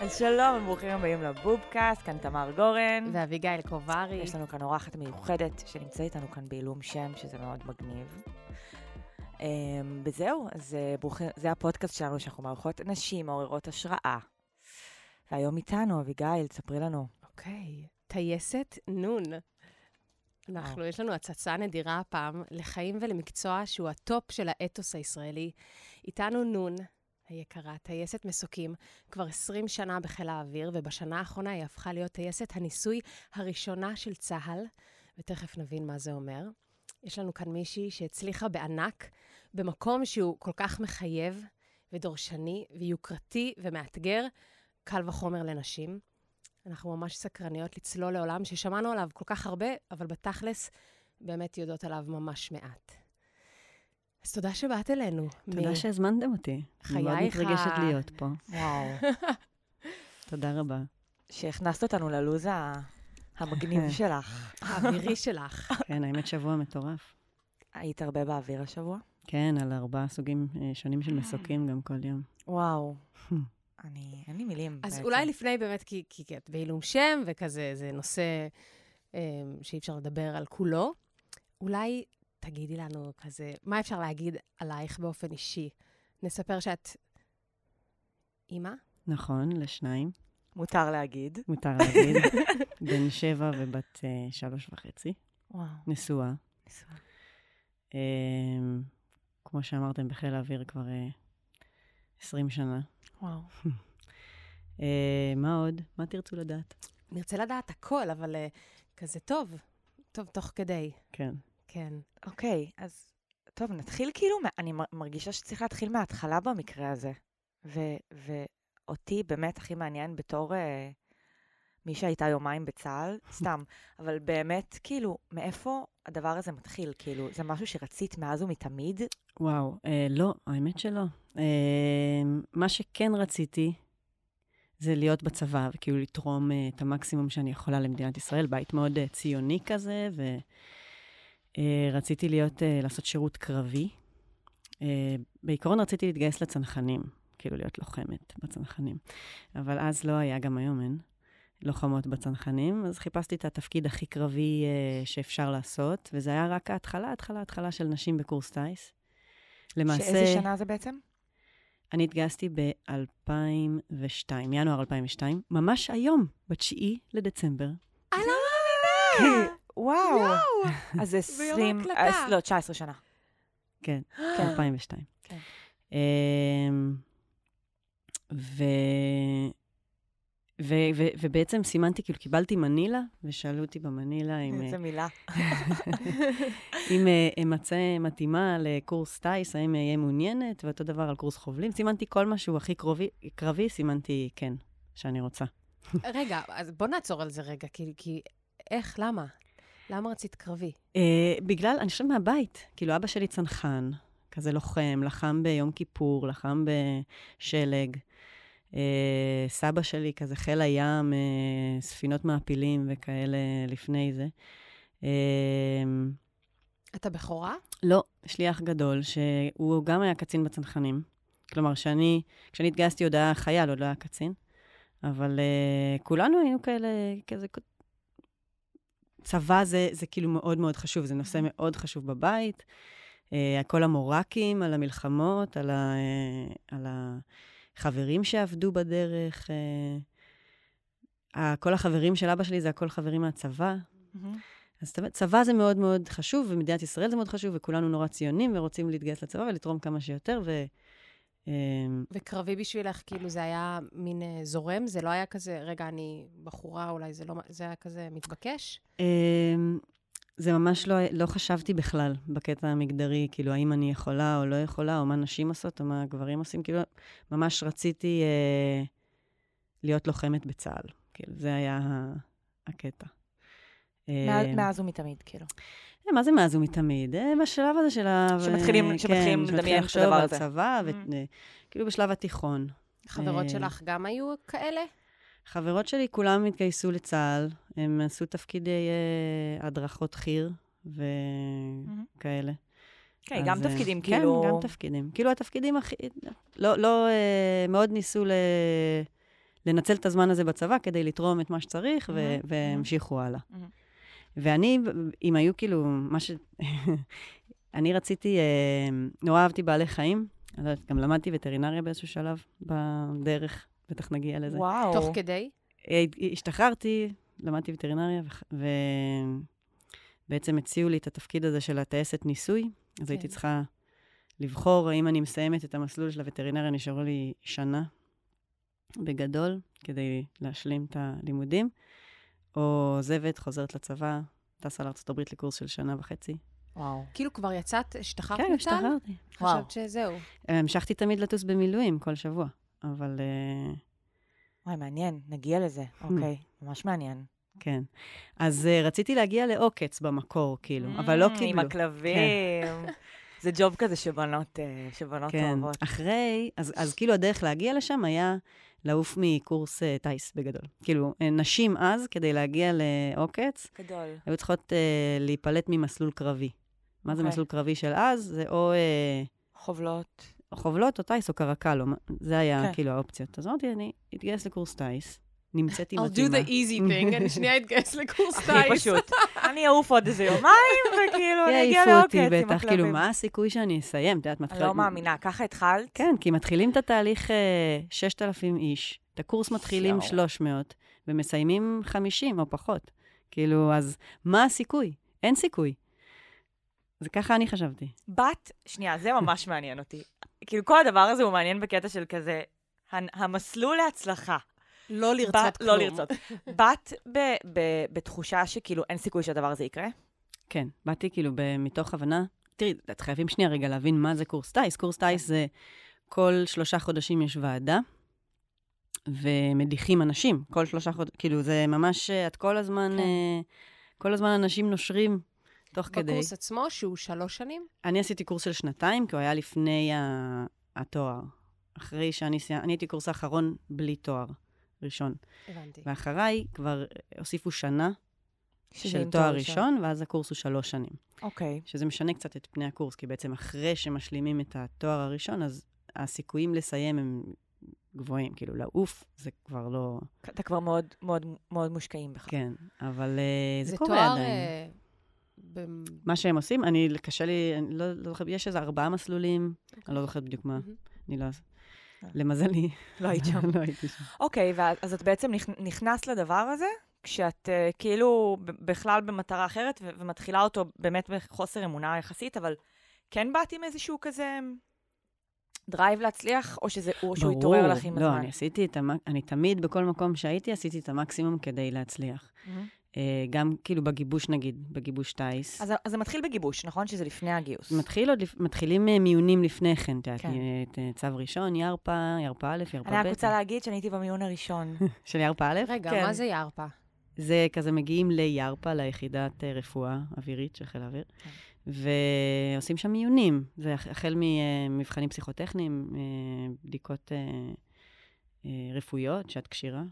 אז שלום, ברוכים הבאים לבובקאסט, כאן תמר גורן. ואביגיל קוברי. יש לנו כאן אורחת מיוחדת שנמצאת איתנו כאן בעילום שם, שזה מאוד מגניב. אמ, וזהו, אז אה, ברוכים, זה הפודקאסט שלנו שאנחנו מארחות נשים מעוררות השראה. והיום איתנו, אביגיל, תספרי לנו. אוקיי, טייסת נון. אנחנו, יש לנו הצצה נדירה הפעם לחיים ולמקצוע שהוא הטופ של האתוס הישראלי. איתנו נון, היקרה, טייסת מסוקים, כבר 20 שנה בחיל האוויר, ובשנה האחרונה היא הפכה להיות טייסת הניסוי הראשונה של צה"ל, ותכף נבין מה זה אומר. יש לנו כאן מישהי שהצליחה בענק, במקום שהוא כל כך מחייב ודורשני ויוקרתי ומאתגר, קל וחומר לנשים. אנחנו ממש סקרניות לצלול לעולם ששמענו עליו כל כך הרבה, אבל בתכלס באמת יודעות עליו ממש מעט. אז תודה שבאת אלינו. תודה מ... שהזמנתם אותי. חייך. אני מאוד מתרגשת להיות פה. וואו. תודה רבה. שהכנסת אותנו ללו"ז המגניב שלך. האווירי שלך. כן, האמת שבוע מטורף. היית הרבה באוויר השבוע? כן, על ארבעה סוגים אה, שונים של מסוקים גם כל יום. וואו. אני, אין לי מילים. אז בעצם. אולי לפני באמת, כי, כי, כי את בעילום שם, וכזה, זה נושא אה, שאי אפשר לדבר על כולו, אולי תגידי לנו כזה, מה אפשר להגיד עלייך באופן אישי? נספר שאת אימא? נכון, לשניים. מותר להגיד. מותר להגיד. בן שבע ובת uh, שלוש וחצי. וואו. נשואה. נשואה. Uh, כמו שאמרתם, בחיל האוויר כבר uh, אה, 20 שנה. וואו. uh, מה עוד? מה תרצו לדעת? נרצה לדעת הכל, אבל uh, כזה טוב. טוב, תוך כדי. כן. כן. אוקיי, אז טוב, נתחיל כאילו, אני מרגישה שצריך להתחיל מההתחלה במקרה הזה. ואותי באמת הכי מעניין בתור אה, מי שהייתה יומיים בצה"ל, סתם, אבל באמת, כאילו, מאיפה הדבר הזה מתחיל? כאילו, זה משהו שרצית מאז ומתמיד? וואו, אה, לא, האמת שלא. אה, מה שכן רציתי, זה להיות בצבא, וכאילו לתרום אה, את המקסימום שאני יכולה למדינת ישראל, בית מאוד אה, ציוני כזה, ו... אה, להיות, אה, לעשות שירות קרבי. אה, בעיקרון רציתי להתגייס לצנחנים, כאילו להיות לוחמת בצנחנים. אבל אז לא היה, גם היום אין, לוחמות בצנחנים, אז חיפשתי את התפקיד הכי קרבי שאפשר לעשות, וזה היה רק ההתחלה, התחלה, התחלה של נשים בקורס טיס. למעשה... שאיזה שנה זה בעצם? אני התגייסתי ב-2002, ינואר 2002, ממש היום, ב-9 לדצמבר. אני לא מאמינה! וואו. אז זה 20, לא, 19 שנה. כן, 2002. כן. אמ, ו... ו- ו- ובעצם סימנתי, כאילו קיבלתי מנילה, ושאלו אותי במנילה אם... איזה מילה. אם אמצא מתאימה לקורס טיס, האם אהיה מעוניינת, ואותו דבר על קורס חובלים. סימנתי כל מה שהוא הכי קרובי, קרבי, סימנתי כן, שאני רוצה. רגע, אז בוא נעצור על זה רגע, כי, כי איך, למה? למה רצית קרבי? Uh, בגלל, אני חושבת מהבית. כאילו, אבא שלי צנחן, כזה לוחם, לחם ביום כיפור, לחם בשלג. Uh, סבא שלי, כזה חיל הים, uh, ספינות מעפילים וכאלה לפני זה. Uh, אתה בכורה? לא, יש לי אח גדול, שהוא גם היה קצין בצנחנים. כלומר, שאני, כשאני התגייסתי עוד היה חייל, עוד לא היה קצין. אבל uh, כולנו היינו כאלה, כזה צבא זה, זה כאילו מאוד מאוד חשוב, זה נושא מאוד חשוב בבית. Uh, כל המורקים על המלחמות, על, ה, uh, על החברים שעבדו בדרך. Uh, כל החברים של אבא שלי זה הכל חברים מהצבא. Mm-hmm. אז צבא זה מאוד מאוד חשוב, ומדינת ישראל זה מאוד חשוב, וכולנו נורא ציונים ורוצים להתגייס לצבא ולתרום כמה שיותר, ו... אמ, וקרבי בשבילך, כאילו זה היה מין אה, זורם? זה לא היה כזה, רגע, אני בחורה, אולי זה לא, זה היה כזה מתבקש? זה ממש לא, לא חשבתי בכלל בקטע המגדרי, כאילו, האם אני יכולה או לא יכולה, או מה נשים עושות, או מה גברים עושים, כאילו, ממש רציתי אה, להיות לוחמת בצה"ל. כאילו, זה היה הקטע. מאז, אמ, מאז ומתמיד, כאילו. אה, מה זה מאז ומתמיד? אה, בשלב הזה של ה... שמתחילים, כן, שמתחילים לדמיין את הדבר הזה. לחשוב על צבא. כאילו בשלב התיכון. חברות אה, שלך גם היו כאלה? חברות שלי, כולם התגייסו לצה"ל, הם עשו תפקידי הדרכות חי"ר וכאלה. כן, גם אה, תפקידים, כאילו... כן, גם תפקידים. כאילו התפקידים הכי... לא, לא, אה, מאוד ניסו ל... לנצל את הזמן הזה בצבא כדי לתרום את מה שצריך, ו- מהמם, והמשיכו הלאה. מהמם. ואני, אם היו כאילו, מה ש... אני רציתי, אה, נורא אהבתי בעלי חיים. לא גם למדתי וטרינריה באיזשהו שלב בדרך, בטח נגיע לזה. וואו. תוך כדי? אה, השתחררתי, למדתי וטרינריה, ובעצם הציעו לי את התפקיד הזה של הטייסת ניסוי, אז הייתי כן. צריכה לבחור האם אני מסיימת את המסלול של הווטרינריה, נשארו לי שנה בגדול, כדי להשלים את הלימודים, או עוזבת, חוזרת לצבא, טסה לארה"ב לקורס של שנה וחצי. וואו. כאילו כבר יצאת, השתחררת כן, מצה"ל? השתחררתי. וואו. חשבת שזהו. המשכתי תמיד לטוס במילואים כל שבוע, אבל אה, וואי, מעניין, נגיע לזה. אוקיי, ממש מעניין. כן. אז אה, רציתי להגיע לעוקץ במקור, כאילו, אבל לא Mm, קיבלו. עם הכלבים. זה ג'וב כזה שבנות, אה, שבנות כן. אוהבות. אחרי, אז, אז כאילו הדרך להגיע לשם היה לעוף מקורס uh, טיס בגדול. כאילו, נשים אז, כדי להגיע לעוקץ, גדול. היו צריכות uh, להיפלט ממסלול קרבי. מה זה אוקיי. מסלול קרבי של אז? זה או uh, חובלות. חובלות או טיס או קרקלו. זה היה כן. כאילו האופציות. אז אמרתי, אני אתגייס לקורס טיס, נמצאתי I'll do מתאימה. the easy thing, אני שנייה אתגייס לקורס הכי טייס. פשוט. אני אעוף עוד איזה יומיים, וכאילו, אני אגיע יעיפו לעוקץ אותי עם בטח, הכלבים. כאילו, מה הסיכוי שאני אסיים? את יודעת, מתחילה... לא מאמינה, ככה התחלת? כן, כי מתחילים את התהליך אה, 6,000 איש, את הקורס מתחילים יואו. 300, ומסיימים 50 או פחות. כאילו, אז מה הסיכוי? אין סיכוי. זה ככה אני חשבתי. בת, שנייה, זה ממש מעניין אותי. כאילו, כל הדבר הזה הוא מעניין בקטע של כזה, המסלול להצלחה. לא לרצות בת- כלום. לא לרצות. בת ב- ב- בתחושה שכאילו אין סיכוי שהדבר הזה יקרה? כן, באתי כאילו ב- מתוך הבנה, תראי, את חייבים שנייה רגע להבין מה זה קורס טיס. קורס טיס זה כל שלושה חודשים יש ועדה, ומדיחים אנשים. כל שלושה חודשים, כאילו, זה ממש, אה, את כל הזמן, כן. אה, כל הזמן אנשים נושרים תוך כדי. בקורס עצמו, שהוא שלוש שנים? אני עשיתי קורס של שנתיים, כי הוא היה לפני ה- התואר. אחרי שאני סיימתי, אני הייתי קורס האחרון בלי תואר ראשון. הבנתי. ואחריי כבר הוסיפו שנה של עם תואר ראשון, ואז הקורס הוא שלוש שנים. אוקיי. שזה משנה קצת את פני הקורס, כי בעצם אחרי שמשלימים את התואר הראשון, אז הסיכויים לסיים הם גבוהים. כאילו, לעוף זה כבר לא... אתה כבר מאוד מאוד מאוד מושקעים בך. כן, אבל אה, זה, זה קורה תואר... עדיין. אה, במ- מה שהם עושים, אני, קשה לי, אני לא, לא זוכרת, יש איזה ארבעה מסלולים, אני לא זוכרת בדיוק מה, מהמם. אני לא... אה. למזלי, לא היית שם. לא הייתי שם. אוקיי, אז את בעצם נכ- נכנסת לדבר הזה, כשאת אה, כאילו בכלל במטרה אחרת, ו- ומתחילה אותו באמת בחוסר אמונה יחסית, אבל כן באת עם איזשהו כזה drive להצליח, או שזה, או שהוא התעורר לך עם לא, הזמן? אני עשיתי את המק... אני תמיד, בכל מקום שהייתי, עשיתי את המקסימום כדי להצליח. מהמם. אה, גם כאילו בגיבוש, נגיד, בגיבוש טיס. אז, אז זה מתחיל בגיבוש, נכון? שזה לפני הגיוס. מתחיל עוד, מתחילים אה, מיונים לפני כן, את יודעת, כן. את, אה, צו ראשון, ירפא, ירפא א', ירפא ב'. אני רק רוצה להגיד שאני הייתי במיון הראשון. של ירפא א'? רגע, כן. מה זה ירפא? זה כזה מגיעים לירפא, ליחידת אה, רפואה אווירית של חיל האוויר, כן. ועושים שם מיונים. זה הח- החל ממבחנים פסיכוטכניים, בדיקות רפואיות, שאת כשירה,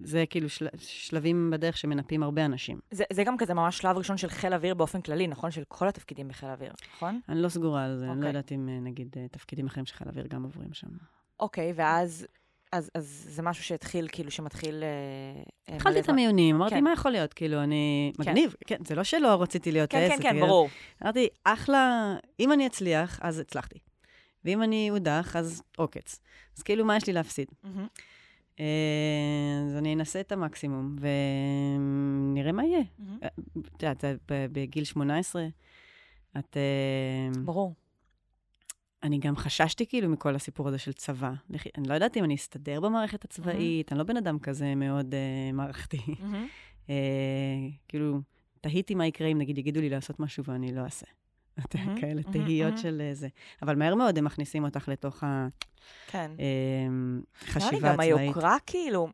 וזה כאילו של, שלבים בדרך שמנפים הרבה אנשים. זה, זה גם כזה ממש שלב ראשון של חיל אוויר באופן כללי, נכון? של כל התפקידים בחיל האוויר, נכון? אני לא סגורה על זה, אני לא אוקיי. יודעת אם אה, נגיד אה, תפקידים אחרים של חיל האוויר גם עוברים שם. אוקיי, ואז... אז, אז זה משהו שהתחיל, כאילו, שמתחיל... אה, התחלתי את. המיונים, אמרתי, כן. מה יכול להיות? כאילו, אני... כן. מגניב. כן, זה לא שלא רציתי להיות כן, כן, טייסת, כן, כאילו. ברור. אמרתי, אחלה, אם אני אצליח, אז הצלחתי. ואם אני אודח, אז עוקץ. אז כאילו, מה יש לי להפסיד? מהמם. אז אני אנסה את המקסימום, ונראה מה יהיה. את יודעת, בגיל 18, את... אה, ברור. אני גם חששתי כאילו מכל הסיפור הזה של צבא. אני לא יודעת אם אני אסתדר במערכת הצבאית, אני לא בן אדם כזה מאוד אה, מערכתי. אה, כאילו, תהיתי מה יקרה אם נגיד יגידו לי לעשות משהו ואני לא אעשה. את מהמם, כאלה מהמם, תהיות מהמם. של זה. אבל מהר מאוד הם מכניסים אותך לתוך כן. החשיבה נראה לי גם הצבאית. היוקרה, כאילו,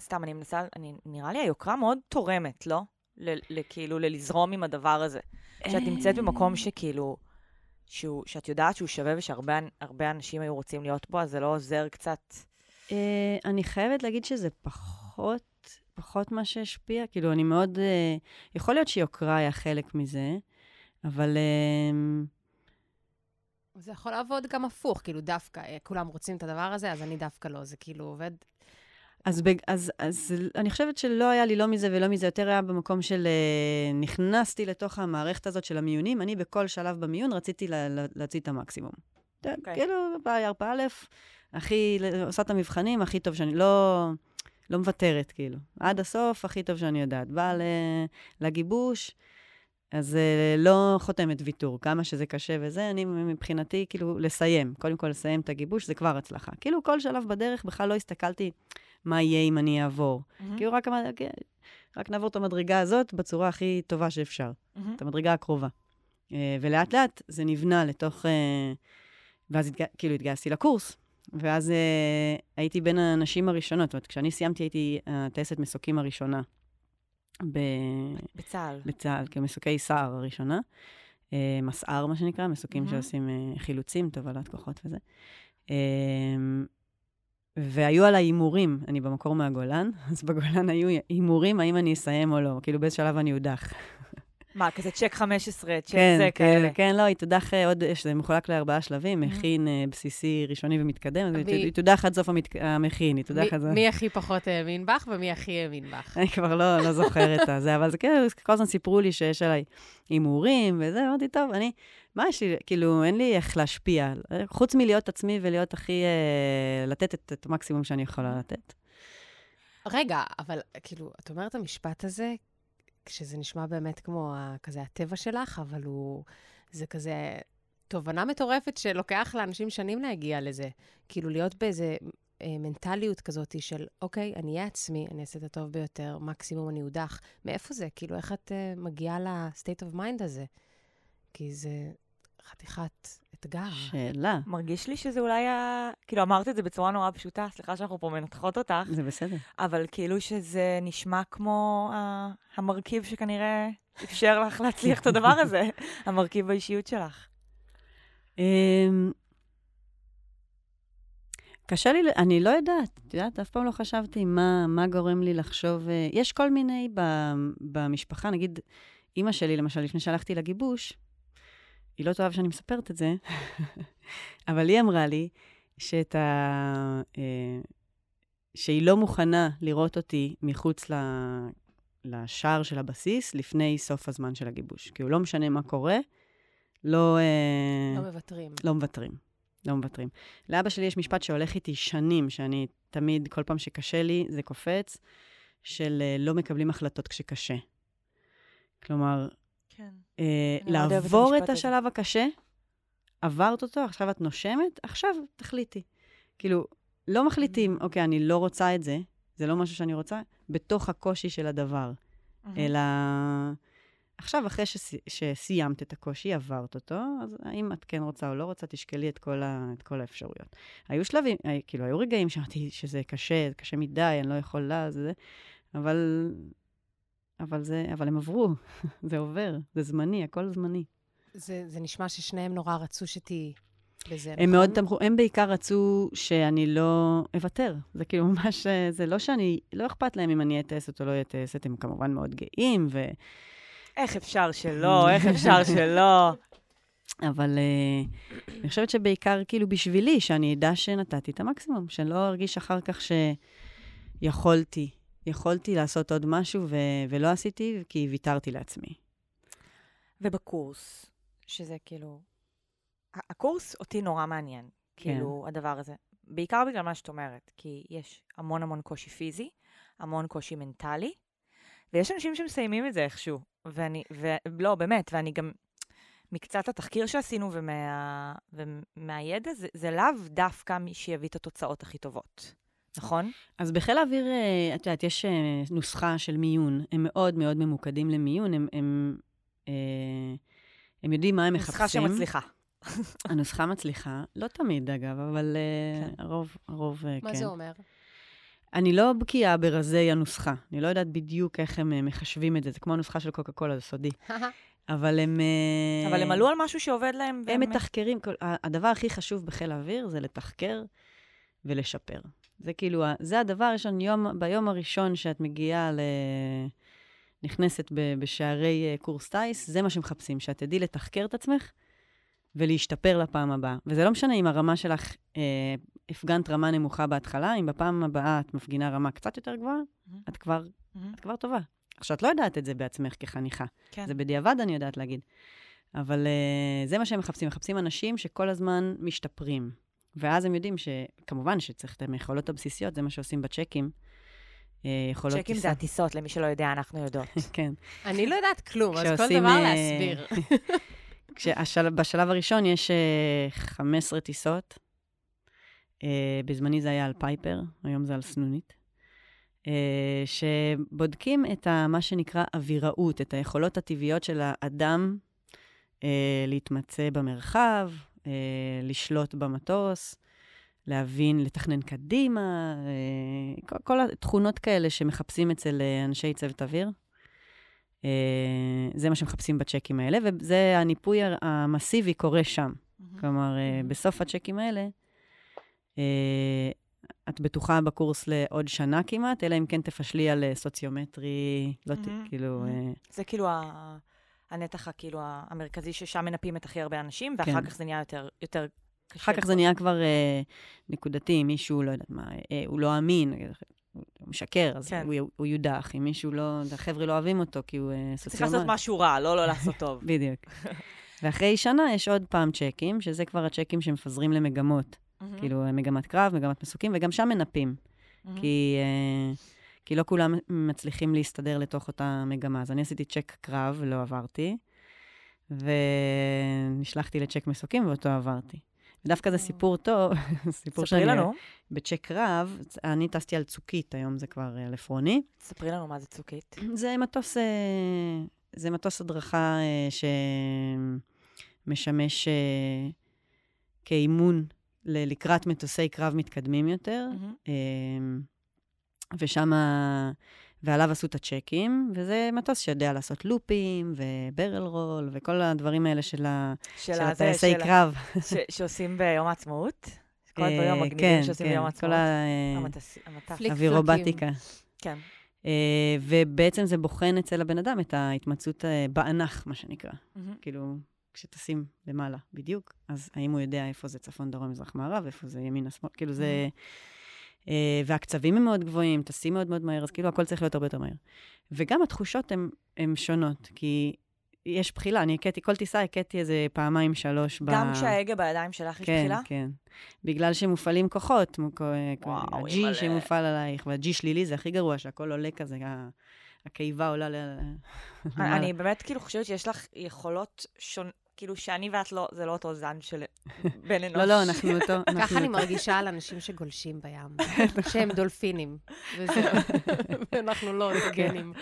סתם, אני מנסה, אני, נראה לי היוקרה מאוד תורמת, לא? ל- ל- כאילו, ללזרום עם הדבר הזה. שאת נמצאת במקום אה. שכאילו, שהוא, שאת יודעת שהוא שווה ושהרבה הרבה אנשים היו רוצים להיות בו, אז זה לא עוזר קצת. אה, אני חייבת להגיד שזה פחות, פחות מה שהשפיע. כאילו, אני מאוד... אה, יכול להיות שיוקרה היה חלק מזה, אבל... אה, זה יכול לעבוד גם הפוך, כאילו דווקא, אה, כולם רוצים את הדבר הזה, אז אני דווקא לא, זה כאילו עובד. אז, בג, אז, אז אני חושבת שלא היה לי לא מזה ולא מזה, יותר היה במקום של uh, נכנסתי לתוך המערכת הזאת של המיונים, אני בכל שלב במיון רציתי לה, לה, להוציא את המקסימום. Okay. אוקיי. כאילו, בערפה א', הכי, עושה את המבחנים, הכי טוב שאני, לא, לא מוותרת, כאילו. עד הסוף, הכי טוב שאני יודעת. באה לגיבוש, אז uh, לא חותמת ויתור, כמה שזה קשה וזה, אני מבחינתי, כאילו, לסיים. קודם כל, לסיים את הגיבוש, זה כבר הצלחה. כאילו, כל שלב בדרך בכלל לא הסתכלתי מה יהיה אם אני אעבור. Mm-hmm. כאילו, רק, רק נעבור את המדרגה הזאת בצורה הכי טובה שאפשר, mm-hmm. את המדרגה הקרובה. Uh, ולאט-לאט זה נבנה לתוך... Uh, ואז התג... כאילו התגייסתי לקורס, ואז הייתי בין הנשים הראשונות. זאת אומרת, כשאני סיימתי, הייתי הטייסת מסוקים הראשונה. ב... בצה"ל. בצה"ל, כמסוקי סער הראשונה. Uh, מסער, מה שנקרא, מסוקים mm-hmm. שעושים uh, חילוצים, תובלת כוחות וזה. Uh, והיו על ההימורים, אני במקור מהגולן, אז בגולן היו הימורים האם אני אסיים או לא, כאילו באיזה שלב אני יודח. מה, כזה צ'ק 15, צ'ק כן, זה, כן, כאלה. כן, לא, היא תודח אה, עוד, זה מחולק לארבעה שלבים, מכין, אה, בסיסי, ראשוני ומתקדם, אז היא תודח עד סוף המכין, היא תודח עד זה. מי הכי פחות האמין בך ומי הכי האמין בך? אני כבר לא, לא זוכרת את זה, אבל זה כאילו, כל הזמן סיפרו לי שיש עליי הימורים וזה, אמרתי, טוב, אני, מה יש לי, כאילו, אין לי איך להשפיע, חוץ מלהיות עצמי ולהיות הכי, אה, לתת את, את המקסימום שאני יכולה לתת. רגע, אבל כאילו, את אומרת המשפט הזה, כשזה נשמע באמת כמו כזה הטבע שלך, אבל הוא... זה כזה תובנה מטורפת שלוקח לאנשים שנים להגיע לזה. כאילו, להיות באיזה אה, מנטליות כזאת של, אוקיי, אני אהיה עצמי, אני אעשה את הטוב ביותר, מקסימום אני אודח. מאיפה זה? כאילו, איך את אה, מגיעה ל-state of mind הזה? כי זה חתיכת אתגר. שאלה. מרגיש לי שזה אולי ה... כאילו, אמרת את זה בצורה נורא פשוטה, סליחה שאנחנו פה מנתחות אותך. זה בסדר. אבל כאילו שזה נשמע כמו ה... המרכיב שכנראה אפשר לך להצליח את הדבר הזה, המרכיב באישיות שלך. אמ, קשה לי, אני לא יודעת, את יודעת, אף פעם לא חשבתי מה, מה גורם לי לחשוב. אה, יש כל מיני במשפחה, נגיד, אימא שלי, למשל, לפני שהלכתי לגיבוש, היא לא תאהב שאני מספרת את זה, אבל היא אמרה לי שאת ה... אה, שהיא לא מוכנה לראות אותי מחוץ ל... לשער של הבסיס לפני סוף הזמן של הגיבוש. כי הוא לא משנה מה קורה, לא... אה, לא מוותרים. לא מוותרים. לא מוותרים. לאבא שלי יש משפט שהולך איתי שנים, שאני תמיד, כל פעם שקשה לי, זה קופץ, של אה, לא מקבלים החלטות כשקשה. כלומר, כן. אה, לעבור את, את השלב הקשה, עברת אותו, עכשיו את נושמת, עכשיו תחליטי. כאילו, לא מחליטים, mm-hmm. אוקיי, אני לא רוצה את זה, זה לא משהו שאני רוצה, בתוך הקושי של הדבר. Mm-hmm. אלא עכשיו, אחרי שסי, שסיימת את הקושי, עברת אותו, אז האם את כן רוצה או לא רוצה, תשקלי את כל, ה, את כל האפשרויות. היו שלבים, כאילו, היו רגעים שאמרתי שזה קשה, קשה מדי, אני לא יכולה, זה, אבל אבל, זה, אבל הם עברו, זה עובר, זה זמני, הכל זמני. זה, זה נשמע ששניהם נורא רצו שתהיי בזה, הם נכון? מאוד תמכו, הם בעיקר רצו שאני לא אוותר. זה כאילו ממש, זה לא שאני, לא אכפת להם אם אני אהיה טייסת או לא אהיה טייסת, הם כמובן מאוד גאים, ו... איך אפשר שלא, איך אפשר שלא. אבל uh, אני חושבת שבעיקר כאילו בשבילי, שאני אדע שנתתי את המקסימום, שאני לא ארגיש אחר כך שיכולתי יכולתי לעשות עוד משהו ו- ולא עשיתי, כי ויתרתי לעצמי. ובקורס, שזה כאילו... הקורס אותי נורא מעניין, כן. כאילו, הדבר הזה. בעיקר בגלל מה שאת אומרת, כי יש המון המון קושי פיזי, המון קושי מנטלי, ויש אנשים שמסיימים את זה איכשהו. ואני, ולא, באמת, ואני גם, מקצת התחקיר שעשינו ומה, ומהידע, זה, זה לאו דווקא מי שיביא את התוצאות הכי טובות. נכון. אז בחיל האוויר, אה, את יודעת, יש אה, נוסחה של מיון. הם מאוד מאוד ממוקדים למיון, הם, הם, אה, הם יודעים מה הם מחפשים. נוסחה שמצליחה. הנוסחה מצליחה, לא תמיד אגב, אבל כן. הרוב, הרוב מה כן. מה זה אומר? אני לא בקיאה ברזי הנוסחה. אני לא יודעת בדיוק איך הם מחשבים את זה. זה כמו הנוסחה של קוקה קולה, זה סודי. אבל הם... אבל הם עלו על משהו שעובד להם. הם. מתחקרים. הדבר הכי חשוב בחיל האוויר זה לתחקר ולשפר. זה כאילו, זה הדבר הראשון, יום, ביום הראשון שאת מגיעה ל... נכנסת ב- בשערי אה, קורס טיס, זה מה שמחפשים, שאת תדעי לתחקר את עצמך ולהשתפר לפעם הבאה. וזה לא משנה אם הרמה שלך, אה, הפגנת רמה נמוכה בהתחלה, אם בפעם הבאה את מפגינה רמה קצת יותר גבוהה, את כבר, מהמם. את כבר טובה. עכשיו, את לא יודעת את זה בעצמך כחניכה. כן. זה בדיעבד אני יודעת להגיד. אבל uh, זה מה שהם מחפשים, מחפשים אנשים שכל הזמן משתפרים. ואז הם יודעים שכמובן שצריך את היכולות הבסיסיות, זה מה שעושים בצ'קים. Uh, יכולות צ'קים זה הטיסות, למי שלא יודע, אנחנו יודעות. כן. אני לא יודעת כלום, אז כל דבר אה, להסביר. בשלב הראשון יש uh, 15 טיסות. Uh, בזמני זה היה על פייפר, היום זה על סנונית. שבודקים את ה, מה שנקרא אוויראות, את היכולות הטבעיות של האדם להתמצא במרחב, uh, לשלוט במטוס, להבין, לתכנן קדימה, uh, כל, כל התכונות כאלה שמחפשים אצל uh, אנשי צוות אוויר. זה מה שמחפשים בצ'קים האלה, וזה הניפוי המסיבי קורה שם. כלומר, אה, מהמם. בסוף הצ'קים האלה, אה, את בטוחה בקורס לעוד שנה כמעט, אלא אם כן תפשלי על אה, סוציומטרי, לא ת... מהמם, כאילו... מהמם. אה, זה כאילו ה- הנתח הכאילו המרכזי, ששם מנפים את הכי הרבה אנשים, ואחר כן. כך זה נהיה יותר יותר קשה. אחר כך זה נהיה כבר אה, נקודתי, מישהו, לא יודעת מה, אה, הוא לא אמין, אה, הוא משקר, אז כן. הוא, הוא יודח. אם מישהו לא, החבר'ה לא אוהבים אותו כי הוא אה, צריך סוציומט. לעשות משהו רע, לא לא לעשות טוב. בדיוק. ואחרי שנה יש עוד פעם צ'קים, שזה כבר הצ'קים שמפזרים למגמות. מהמם, כאילו, מגמת קרב, מגמת מסוקים, וגם שם מנפים. מהמם. כי, אה, כי לא כולם מצליחים להסתדר לתוך אותה מגמה. אז אני עשיתי צ'ק קרב, לא עברתי, ונשלחתי לצ'ק מסוקים, ואותו עברתי. ודווקא זה סיפור טוב, סיפור ספרי לנו, בצ'ק קרב, אני טסתי על צוקית, היום זה כבר אה, על עפרוני. ספרי לנו מה זה צוקית. זה מטוס, אה, זה מטוס הדרכה אה, שמשמש אה, כאימון לקראת מטוסי קרב מתקדמים יותר. מהמם. ושם, ועליו עשו את הצ'קים, וזה מטוס שיודע לעשות לופים, וברל רול, וכל הדברים האלה של, הטייסי קרב. ש- שעושים ביום העצמאות. כל הדברים אה, המגניבים כן, שעושים כן, ביום כל העצמאות. ה- המטס- המטס. פליק האווירובטיקה. כן. ובעצם זה בוחן אצל הבן אדם את ההתמצאות אה, באנך, מה שנקרא. כאילו, כשטסים למעלה בדיוק, אז האם הוא יודע איפה זה צפון, דרום, מזרח, מערב, איפה זה ימינה, שמאל, כאילו זה... אה, והקצבים הם מאוד גבוהים, טסים מאוד מאוד מהר, אז כאילו הכל צריך להיות הרבה יותר מהר. וגם התחושות הן שונות, כי יש בחילה, אני הכיתי, כל טיסה הכיתי איזה פעמיים, שלוש ב... גם כשההגה בידיים שלך יש כן, בחילה? כן. בגלל שמופעלים כוחות, כ- וואו, הג'י. שמופעל עלייך, והג'י שלילי זה הכי גרוע, שהכל עולה כזה, הקיבה עולה ל... אני באמת כאילו חושבת שיש לך יכולות שונות, כאילו שאני ואת לא, זה לא אותו זן של בן אנוש. לא, לא, אנחנו אותו... אנחנו ככה אני. מרגישה על אנשים שגולשים בים, שהם דולפינים. ואנחנו לא אוטוגנים.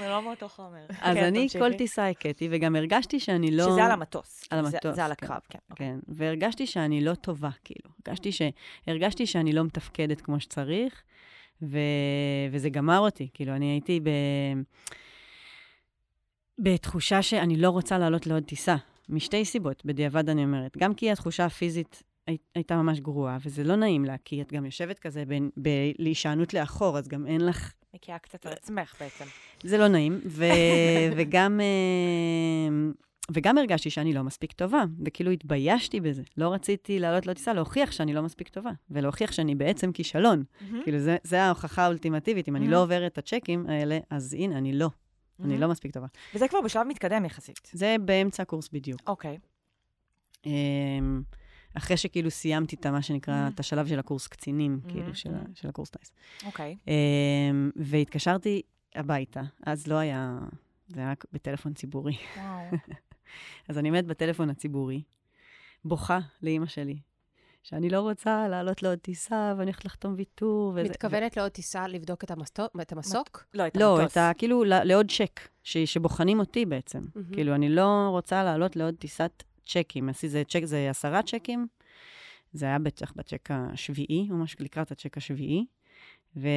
זה לא מאותו חומר. אז כן, אני. כל טיסה הכיתי, וגם הרגשתי שאני לא... שזה על המטוס. על זה- המטוס, זה על כן. הקרב, כן. אוקיי. כן, והרגשתי שאני לא טובה, כאילו. הרגשתי, שאני לא מתפקדת כמו שצריך, ו... וזה גמר אותי. כאילו, אני הייתי ב... בתחושה שאני לא רוצה לעלות לעוד טיסה, משתי סיבות, בדיעבד אני אומרת. גם כי התחושה הפיזית הי... הייתה ממש גרועה, וזה לא נעים לה, כי את גם יושבת כזה ב... ב... להישענות לאחור, אז גם אין לך מקיאה קצת על עצמך בעצם. זה לא נעים, ו- וגם, אה, וגם הרגשתי שאני לא מספיק טובה, וכאילו התביישתי בזה. לא רציתי לעלות לטיסה, להוכיח שאני לא מספיק טובה, ולהוכיח שאני בעצם כישלון. כאילו, זה, זה ההוכחה האולטימטיבית. אם אני לא. עוברת את הצ'קים האלה, אז הנה, אני לא. אני לא מספיק טובה. וזה כבר בשלב מתקדם יחסית. זה באמצע הקורס בדיוק. אוקיי. אמ, אחרי שכאילו סיימתי את מה שנקרא, Mhm. את השלב של הקורס קצינים, Mhm, כאילו, של, mhm. של הקורס טייס. אוקיי. אמ, והתקשרתי הביתה, אז לא היה, זה היה בטלפון ציבורי. וואו. אז אני עומדת בטלפון הציבורי, בוכה לאימא שלי, שאני לא רוצה לעלות לעוד טיסה, ואני הולכת לחתום ויתור. וזה- מתכוונת לעוד טיסה לבדוק את המסתו- את המסוק? לא, את ו... לא, המטוס. את ה... כאילו, לעוד צ'ק, ש... שבוחנים אותי בעצם. מהמם. כאילו, אני לא רוצה לעלות לעוד טיסת צ'קים. זה צ'ק, זה עשרה צ'קים. זה היה בטח בצ'ק השביעי, או משהו לקראת הצ'ק השביעי. ו...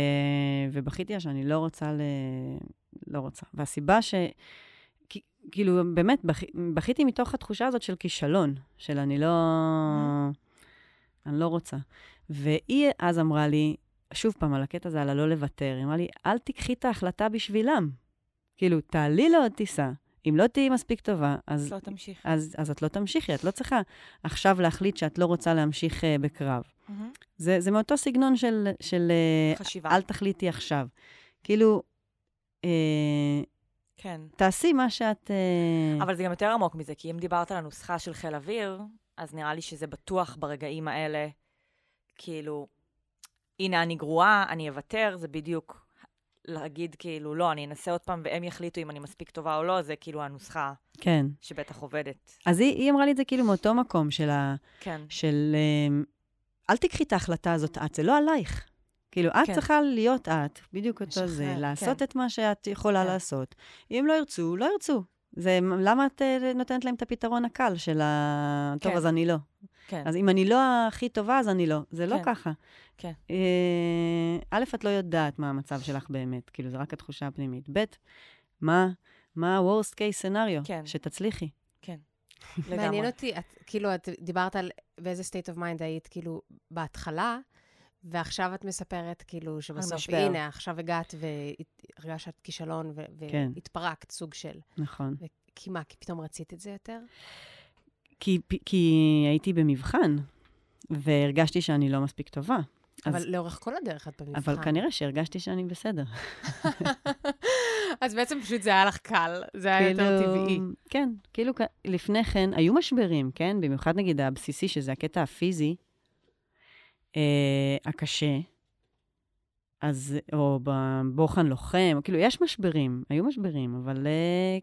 ובכיתי שאני לא רוצה ל... לא רוצה. והסיבה ש... כאילו, באמת, בכ... בכיתי מתוך התחושה הזאת של כישלון, של אני לא... אני לא רוצה. והיא אז אמרה לי, שוב פעם, על הקטע הזה, על הלא לוותר, היא אמרה לי, אל תיקחי את ההחלטה בשבילם. כאילו, תעלי לעוד טיסה. אם לא תהיי מספיק טובה, אז, לא תמשיך. אז, אז את לא תמשיכי. את לא צריכה עכשיו להחליט שאת לא רוצה להמשיך uh, בקרב. מהמם. זה, זה מאותו סגנון של, של uh, חשיבה. אל תחליטי עכשיו. כאילו, uh, כן. תעשי מה שאת... Uh, אבל זה גם יותר עמוק מזה, כי אם דיברת על הנוסחה של חיל אוויר, אז נראה לי שזה בטוח ברגעים האלה, כאילו, הנה, אני גרועה, אני אוותר, זה בדיוק להגיד, כאילו, לא, אני אנסה עוד פעם, והם יחליטו אם אני מספיק טובה או לא, זה כאילו הנוסחה כן. שבטח עובדת. אז היא, היא אמרה לי את זה כאילו מאותו מקום של ה... כן. של אמ, אל תקחי את ההחלטה הזאת את, זה לא עלייך. כאילו, את כן. צריכה להיות את, בדיוק אותו זה, כן. לעשות את מה שאת יכולה כן. לעשות. אם לא ירצו, לא ירצו. זה, למה את אה, נותנת להם את הפתרון הקל של ה... טוב, כן. אז אני לא. כן. אז אם אני לא הכי טובה, אז אני לא. זה לא כן. ככה. כן. אה, א', את לא יודעת מה המצב שלך באמת, כאילו, זה רק התחושה הפנימית. ב', מה, מה ה-Worst case scenario? כן. שתצליחי. לגמרי. מעניין אותי, את, כאילו, את דיברת על באיזה state of mind היית, כאילו, בהתחלה, ועכשיו את מספרת, כאילו, שבסוף, משבר. הנה, עכשיו הגעת והרגשת כישלון כן. והתפרקת, סוג של. נכון. כי מה, כי פתאום רצית את זה יותר? כי, כי הייתי במבחן, והרגשתי שאני לא מספיק טובה. אבל אז, לאורך כל הדרך את במבחן. אבל כנראה שהרגשתי שאני בסדר. אז בעצם פשוט זה היה לך קל, זה היה יותר טבעי. כן, כאילו לפני כן, היו משברים, כן? במיוחד נגיד הבסיסי, שזה הקטע הפיזי, הקשה, אז, או בבוחן לוחם, כאילו, יש משברים, היו משברים, אבל אה,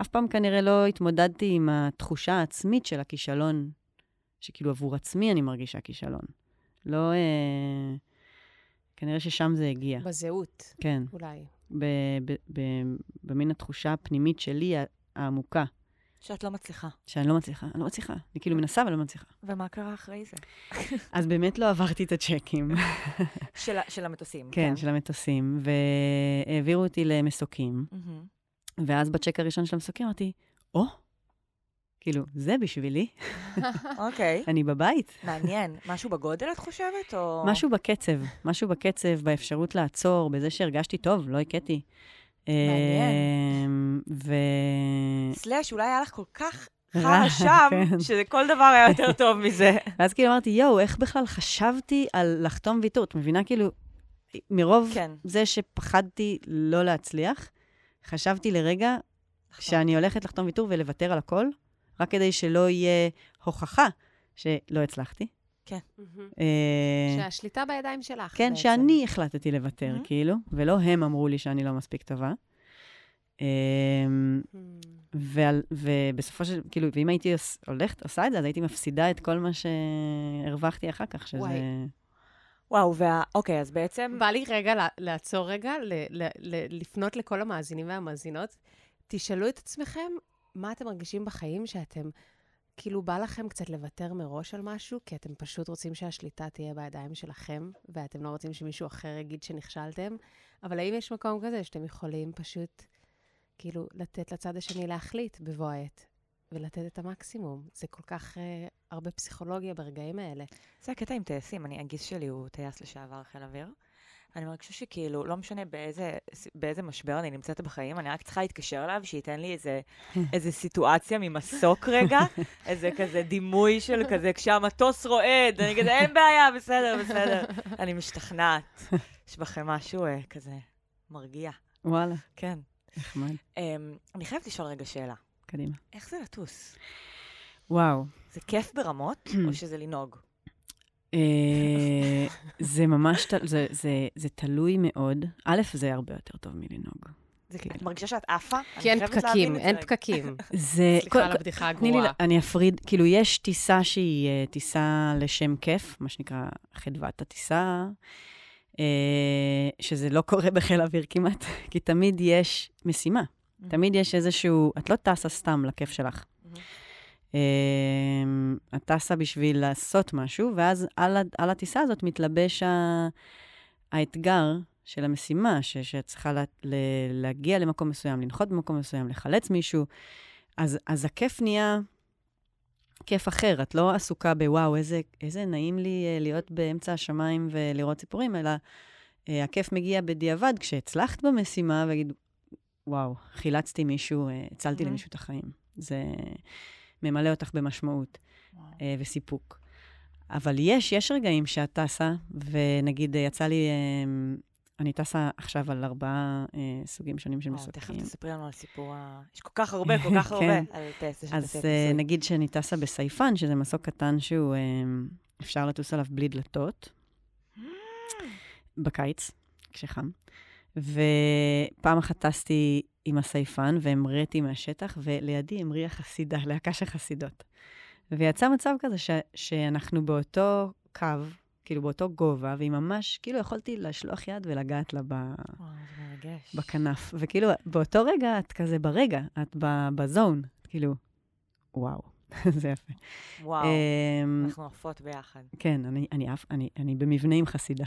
אף פעם כנראה לא התמודדתי עם התחושה העצמית של הכישלון, שכאילו עבור עצמי אני מרגישה כישלון. לא... אה, כנראה ששם זה הגיע, בזהות, כן. אולי. במין התחושה הפנימית שלי, העמוקה, שאת לא מצליחה. שאני לא מצליחה. אני לא מצליחה. אני כאילו מנסה אבל לא מצליחה. ומה קרה אחרי זה? אז באמת לא עברתי את הצ'קים, של, של המטוסים. כן, של המטוסים, והעבירו אותי למסוקים. ואז בצ'ק הראשון של המסוקים אמרתי, או, כאילו, זה בשבילי, אוקיי. אני בבית. מעניין. משהו בגודל, את חושבת, או... משהו בקצב, משהו בקצב, באפשרות לעצור, בזה שהרגשתי טוב, לא הכיתי. מעניין. ו... סלאש, אולי היה לך כל כך חרא שם, כן. שכל דבר היה יותר טוב מזה. ואז כאילו אמרתי, יואו, איך בכלל חשבתי על לחתום ויתור? את מבינה? כאילו, מרוב כן. זה שפחדתי לא להצליח, חשבתי לרגע שאני הולכת לחתום ויתור ולוותר על הכל, רק כדי שלא יהיה הוכחה שלא הצלחתי. מהמם. אה, שהשליטה בידיים שלך. כן, בעצם. שאני החלטתי לוותר, Mhm. כאילו, ולא הם אמרו לי שאני לא מספיק טובה. אה, מהמם. ועל, ובסופו של, כאילו, ואם הייתי הולכת, עושה את זה, אז הייתי מפסידה את כל מה שהרווחתי אחר כך, שזה... וואי. וואו, וה... אוקיי, אז בעצם... בא לי רגע לה- לעצור רגע, ל- ל- ל- לפנות לכל המאזינים והמאזינות. תשאלו את עצמכם מה אתם מרגישים בחיים שאתם, כאילו בא לכם קצת לוותר מראש על משהו, כי אתם פשוט רוצים שהשליטה תהיה בידיים שלכם, ואתם לא רוצים שמישהו אחר יגיד שנכשלתם, אבל האם יש מקום כזה שאתם יכולים פשוט, כאילו, לתת לצד השני להחליט בבוא העת, ולתת את המקסימום? זה כל כך אה, הרבה פסיכולוגיה ברגעים האלה. זה הקטע עם טייסים, אני, הגיס שלי הוא טייס לשעבר חיל אוויר. אני מרגישה שכאילו, לא משנה באיזה, באיזה משבר אני נמצאת בחיים, אני רק צריכה להתקשר אליו, שייתן לי איזה, איזה סיטואציה ממסוק רגע, איזה כזה דימוי של כזה, כשהמטוס רועד, אני כזה, אין בעיה, בסדר, בסדר. אני משתכנעת. יש בכם משהו אה, כזה מרגיע. וואלה, כן. נחמד. Um, אני חייבת לשאול רגע שאלה. קדימה. איך זה לטוס? וואו. זה כיף ברמות, או שזה לנהוג? אה, זה ממש, ת- זה, זה, זה תלוי מאוד. א', זה הרבה יותר טוב מלנהוג. זה, כן. את מרגישה שאת עפה? כי אין פקקים, אין. פקקים. זה... סליחה על הבדיחה תני לי, הגרועה. אני אפריד, כאילו, יש טיסה שהיא אה, טיסה לשם כיף, מה שנקרא חדוות הטיסה, אה, שזה לא קורה בחיל האוויר כמעט, כי תמיד יש משימה. תמיד יש איזשהו, את לא טסה סתם לכיף שלך. אמ, את טסה בשביל לעשות משהו, ואז על, על הטיסה הזאת מתלבש ה, האתגר של המשימה, ש, שאת צריכה לה, ל, להגיע למקום מסוים, לנחות במקום מסוים, לחלץ מישהו. אז, אז הכיף נהיה כיף אחר. את לא עסוקה בוואו, איזה, איזה נעים לי אה, להיות באמצע השמיים ולראות ציפורים, אלא אה, הכיף מגיע בדיעבד כשהצלחת במשימה, ולהגיד, וואו, חילצתי מישהו, אה, הצלתי Mhm. למישהו את החיים. זה ממלא אותך במשמעות וואו. אה, וסיפוק. אבל יש, יש רגעים שאת טסה, ונגיד אה, יצא לי, אה, אני טסה עכשיו על ארבעה סוגים שונים של וואו, תכף מסוקים. תספרי לנו על סיפור ה... יש כל כך הרבה, כל כך הרבה כן. על טסה של אז. נגיד שאני טסה בסייפן, שזה מסוק קטן שהוא, אפשר לטוס עליו בלי דלתות, בקיץ, כשחם. ופעם אחת טסתי עם הסייפן והמראתי מהשטח, ולידי המריאה חסידה, להקה של חסידות. ויצא מצב כזה ש, שאנחנו באותו קו, כאילו באותו גובה, והיא ממש, כאילו יכולתי לשלוח יד ולגעת לה ב, וואו, זה מרגש. בכנף. וכאילו, באותו רגע את כזה ברגע, את ב- בזון, כאילו, וואו, זה יפה. וואו, אמ, אנחנו עפות ביחד. כן, אני, אני, אף- אני, אני במבנה עם חסידה.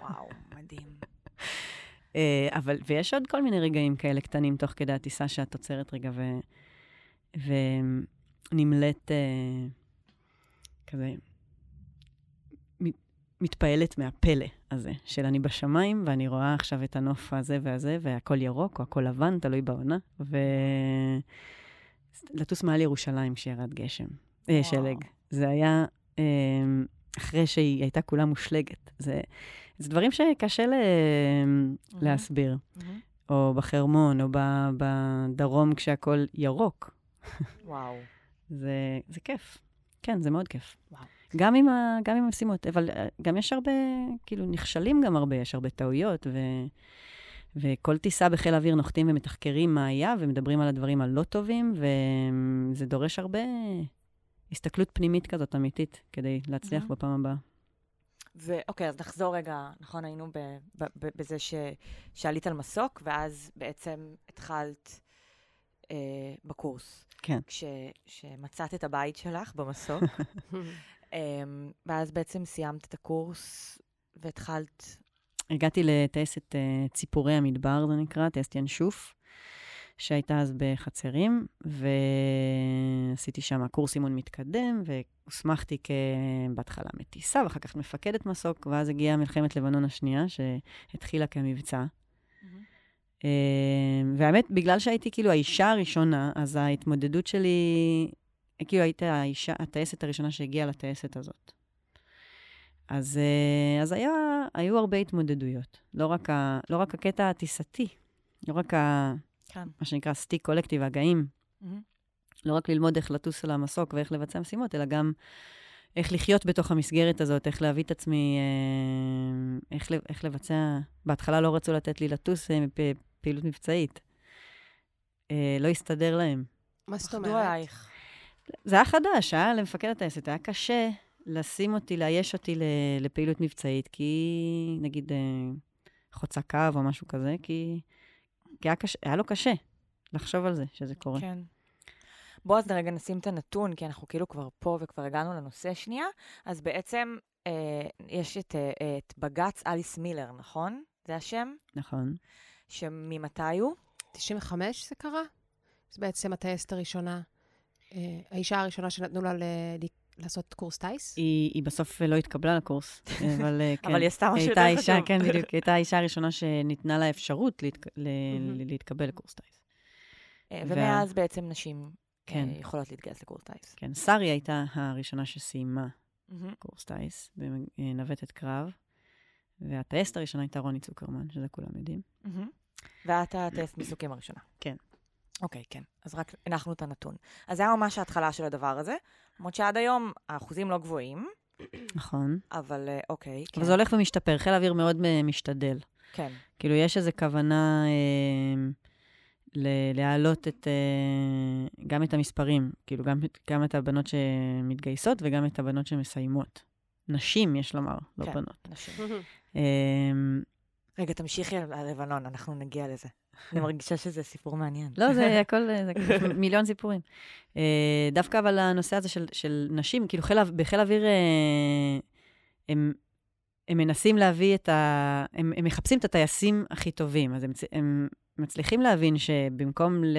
וואו, מדהים. אה, אבל, ויש עוד כל מיני רגעים כאלה קטנים תוך כדי הטיסה שאת עוצרת רגע ו, ונמלאת אה, כזה, מתפעלת מהפלא הזה, של אני בשמיים ואני רואה עכשיו את הנוף הזה והזה, והכל ירוק או הכל לבן, תלוי בעונה, ולטוס מעל ירושלים כשירד גשם, אה, וואו. שלג. זה היה אה, אחרי שהיא הייתה כולה מושלגת. זה, זה דברים שקשה ל... להסביר. מהמם. או בחרמון, או ב- בדרום כשהכול ירוק. וואו. זה, זה כיף. כן, זה מאוד כיף. וואו. גם עם, ה, גם עם המשימות, אבל אה, גם יש הרבה, כאילו, נכשלים גם הרבה, יש הרבה טעויות, ו, וכל טיסה בחיל האוויר נוחתים ומתחקרים מה היה, ומדברים על הדברים הלא טובים, וזה דורש הרבה הסתכלות פנימית כזאת, אמיתית, כדי להצליח Mhm. בפעם הבאה. ואוקיי, אז נחזור רגע, נכון, היינו ב, ב, ב, בזה ש, שעלית על מסוק, ואז בעצם התחלת אה, בקורס. כן. כש, שמצאת את הבית שלך במסוק, אה, ואז בעצם סיימת את הקורס והתחלת... הגעתי לטייסת אה, ציפורי המדבר, זה נקרא, טייסת ינשוף, שהייתה אז בחצרים, ועשיתי שם קורס אימון מתקדם, והוסמכתי כ... בהתחלה מטיסה, ואחר כך מפקדת מסוק, ואז הגיעה מלחמת לבנון השנייה, שהתחילה כמבצע. אה, והאמת, בגלל שהייתי כאילו האישה הראשונה, אז ההתמודדות שלי, כאילו הייתי האישה, הטייסת הראשונה שהגיעה לטייסת הזאת. אז, אה, אז היה, היו הרבה התמודדויות. לא רק, ה, לא רק הקטע הטיסתי, לא רק ה, כן. מה שנקרא סטיק קולקטיב, הגאים, מהמם. לא רק ללמוד איך לטוס על המסוק ואיך לבצע משימות, אלא גם איך לחיות בתוך המסגרת הזאת, איך להביא את עצמי, אה, איך, ל- איך לבצע... בהתחלה לא רצו לתת לי לטוס אה, בפעילות מבצעית. אה, לא הסתדר להם. מה זאת אומרת? עלייך. זה היה חדש, היה למפקד הטייסת, היה קשה לשים אותי, לאייש אותי לפעילות מבצעית, כי נגיד חוצה קו או משהו כזה, כי, כי היה, קשה, היה לו קשה לחשוב על זה, שזה קורה. כן. בוא אז רגע נשים את הנתון, כי אנחנו כאילו כבר פה וכבר הגענו לנושא שנייה. אז בעצם אה, יש את, אה, את בג"ץ אליס מילר, נכון? זה השם? נכון. שממתי הוא? 95 זה קרה? זה בעצם הטייסת הראשונה, אה, האישה הראשונה שנתנו לה ל- ל- לעשות קורס טיס. היא, היא בסוף לא התקבלה לקורס, אבל אה, כן. אבל היא עשתה משהו יותר חשוב. כן, בדיוק. היא הייתה האישה הראשונה שניתנה לה אפשרות להתק... ל... להתקבל לקורס טיס. אה, וה- ומאז בעצם נשים כן. אה, יכולות להתגייס לקורס טיס. כן, שרי הייתה הראשונה שסיימה. קורס טיס בנווטת קרב, והטייסת הראשונה הייתה רוני צוקרמן, שזה כולם יודעים. ואת הטייסט מסוקים הראשונה. כן. אוקיי, כן. אז רק הנחנו את הנתון. אז זה היה ממש ההתחלה של הדבר הזה, למרות שעד היום האחוזים לא גבוהים, נכון. אבל אה, אוקיי, כן. אבל זה הולך ומשתפר, חיל האוויר מאוד אה, משתדל. כן. כאילו, יש איזו כוונה אה, ל- להעלות את, אה, גם את המספרים, כאילו, גם, גם את הבנות שמתגייסות וגם את הבנות שמסיימות. נשים, יש לומר, לא כן. בנות. נשים. אה, רגע, תמשיכי על על לבנון, אנחנו נגיע לזה. אני מרגישה שזה סיפור מעניין. לא, זה הכל, זה מיליון סיפורים. אה, דווקא אבל הנושא הזה של, של נשים, כאילו חיל, בחיל האוויר אה, הם, הם מנסים להביא את ה... הם, הם מחפשים את הטייסים הכי טובים, אז הם, הם מצליחים להבין שבמקום ל...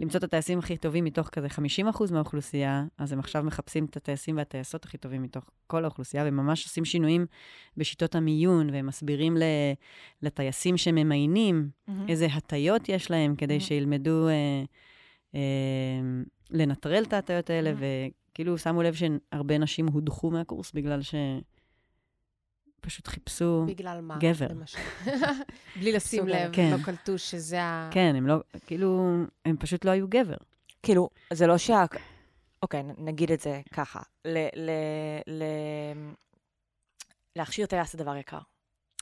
למצוא את הטייסים הכי טובים מתוך כזה 50% מהאוכלוסייה, אז הם עכשיו מחפשים את הטייסים והטייסות הכי טובים מתוך כל האוכלוסייה, וממש עושים שינויים בשיטות המיון, והם מסבירים ל... לטייסים שממיינים Mm-hmm. איזה הטיות יש להם, כדי Mhm. שילמדו אה, אה, לנטרל את ההטיות האלה, Mhm. וכאילו שמו לב שהרבה נשים הודחו מהקורס בגלל ש... פשוט חיפשו... בגלל מה? גבר. למשל? בלי לשים לב, כן. לא קלטו שזה ה... כן, הם לא, כאילו, הם פשוט לא היו גבר. כאילו, זה לא שה... אוקיי, נגיד את זה ככה. ל... ל... ל... להכשיר טייס זה דבר יקר.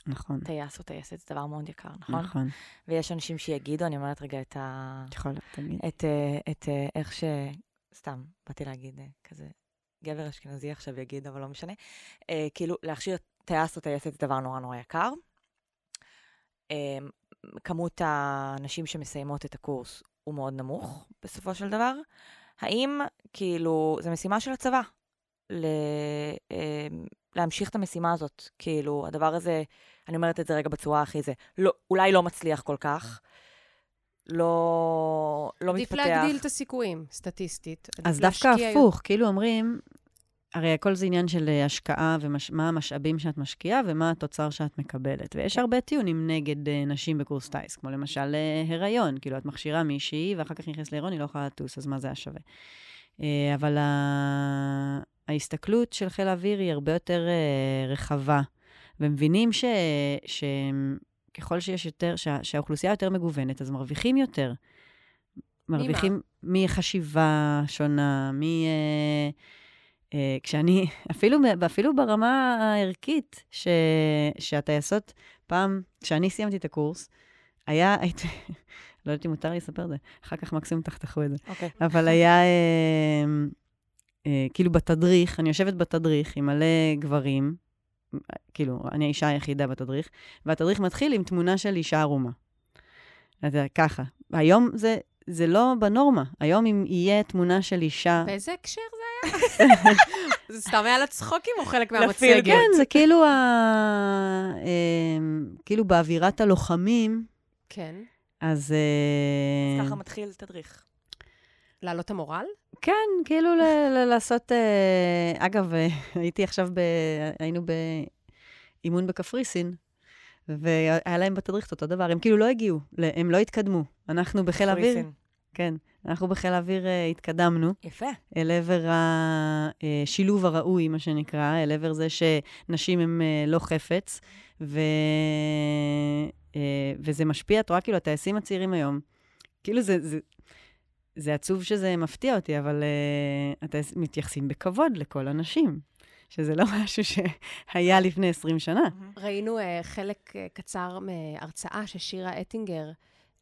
נכון. טייס או טייסת זה דבר מאוד יקר, נכון? נכון. ויש אנשים שיגידו, אני אומרת רגע את ה... את יכולה, תגיד. את, אה, את אה, איך ש... סתם, באתי להגיד אה, כזה, גבר אשכנזי עכשיו יגיד, אבל לא משנה. אה, כאילו, להכשיר טייס או טייסת זה דבר נורא נורא יקר. אה, כמות האנשים שמסיימות את הקורס הוא מאוד נמוך, בסופו של דבר. האם, כאילו, זו משימה של הצבא, ל... אה, להמשיך את המשימה הזאת. כאילו, הדבר הזה, אני אומרת את זה רגע בצורה הכי זה, לא, אולי לא מצליח כל כך. לא, לא עדיף מתפתח. להגדיל את הסיכויים, סטטיסטית. עדיף אז דווקא הפוך, כאילו אומרים, הרי הכל זה עניין של אה, השקעה ומה המשאבים שאת משקיעה ומה התוצר שאת מקבלת. ויש הרבה טיעונים נגד אה, נשים בקורס טיס, כמו למשל אה, הריון. כאילו, את מכשירה מישהי ואחר כך נכנסת להיריון, היא לא יכולה לטוס, אז מה זה היה שווה? אבל ההסתכלות של חיל האוויר היא הרבה יותר רחבה, ומבינים ש... שככל שיש יותר, שה... שהאוכלוסייה יותר מגוונת, אז מרוויחים יותר. מרוויחים מחשיבה שונה, מ... אה, כשאני, אפילו, אפילו ברמה הערכית, ש, שהטייסות, פעם, כשאני סיימתי את הקורס, היה, היית, לא יודעת אם מותר לי לספר את זה, אחר כך מקסימום תחתכו את זה, אוקיי. אבל היה, אה, אה, כאילו בתדריך, אני יושבת בתדריך עם מלא גברים, כאילו, אני האישה היחידה בתדריך, והתדריך מתחיל עם תמונה של אישה ערומה. אז ככה. היום זה, זה לא בנורמה. היום אם יהיה תמונה של אישה... באיזה הקשר זה היה? זה סתם היה לצחוקים או חלק מהמצגת? כן, זה כאילו ה... אמ, כאילו באווירת הלוחמים, כן. אז... אז ככה מתחיל תדריך. להעלות את המורל? כן, כאילו ל- ל- לעשות... אה, אגב, אה, הייתי עכשיו ב... היינו באימון בקפריסין, והיה להם בתדריך אותו דבר. הם כאילו לא הגיעו, הם לא התקדמו. אנחנו בחיל האוויר... כן, אנחנו בחיל האוויר אה, התקדמנו. יפה. אל עבר השילוב הראוי, מה שנקרא, אל עבר זה שנשים הן אה, לא חפץ, ו... אה, וזה משפיע, את רואה כאילו, הטייסים הצעירים היום, כאילו זה, זה, זה עצוב שזה מפתיע אותי, אבל uh, הטייסים מתייחסים בכבוד לכל הנשים, שזה לא משהו שהיה לפני 20 שנה. ראינו אה, חלק אה, קצר מהרצאה ששירה אטינגר...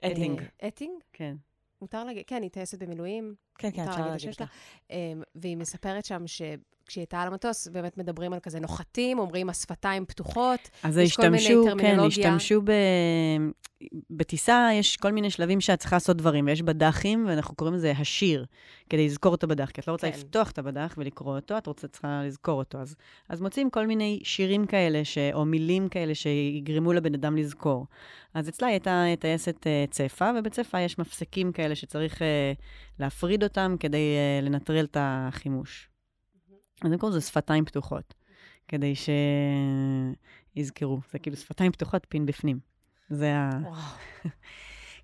אטינג. אה, אטינג? כן. מותר להגיד, כן, היא טייסת במילואים, כן, כן, אפשר להגיד את השם. שלה. אמ, והיא מספרת שם שכשהיא הייתה על המטוס, באמת מדברים על כזה נוחתים, אומרים השפתיים פתוחות. אז יש כל מיני השתמשו, כן, טרמינולוגיה. השתמשו ב... בטיסה, יש כל מיני שלבים שאת צריכה לעשות דברים, ויש בדחים, ואנחנו קוראים לזה השיר, כדי לזכור את הבדח, כי את לא רוצה כן. לפתוח את הבדח ולקרוא אותו, את רוצה, צריכה לזכור אותו. אז, אז מוצאים כל מיני שירים כאלה, ש... או מילים כאלה שיגרמו לבן אדם לזכור. אז אצלה הייתה טייסת uh, צפה, ובצפה יש מפסקים כאלה שצריך uh, להפריד אותם כדי uh, לנטרל את החימוש. אז קודם כל זה שפתיים פתוחות, כדי שיזכרו. זה כאילו שפתיים פתוחות, פין בפנים. זה ה...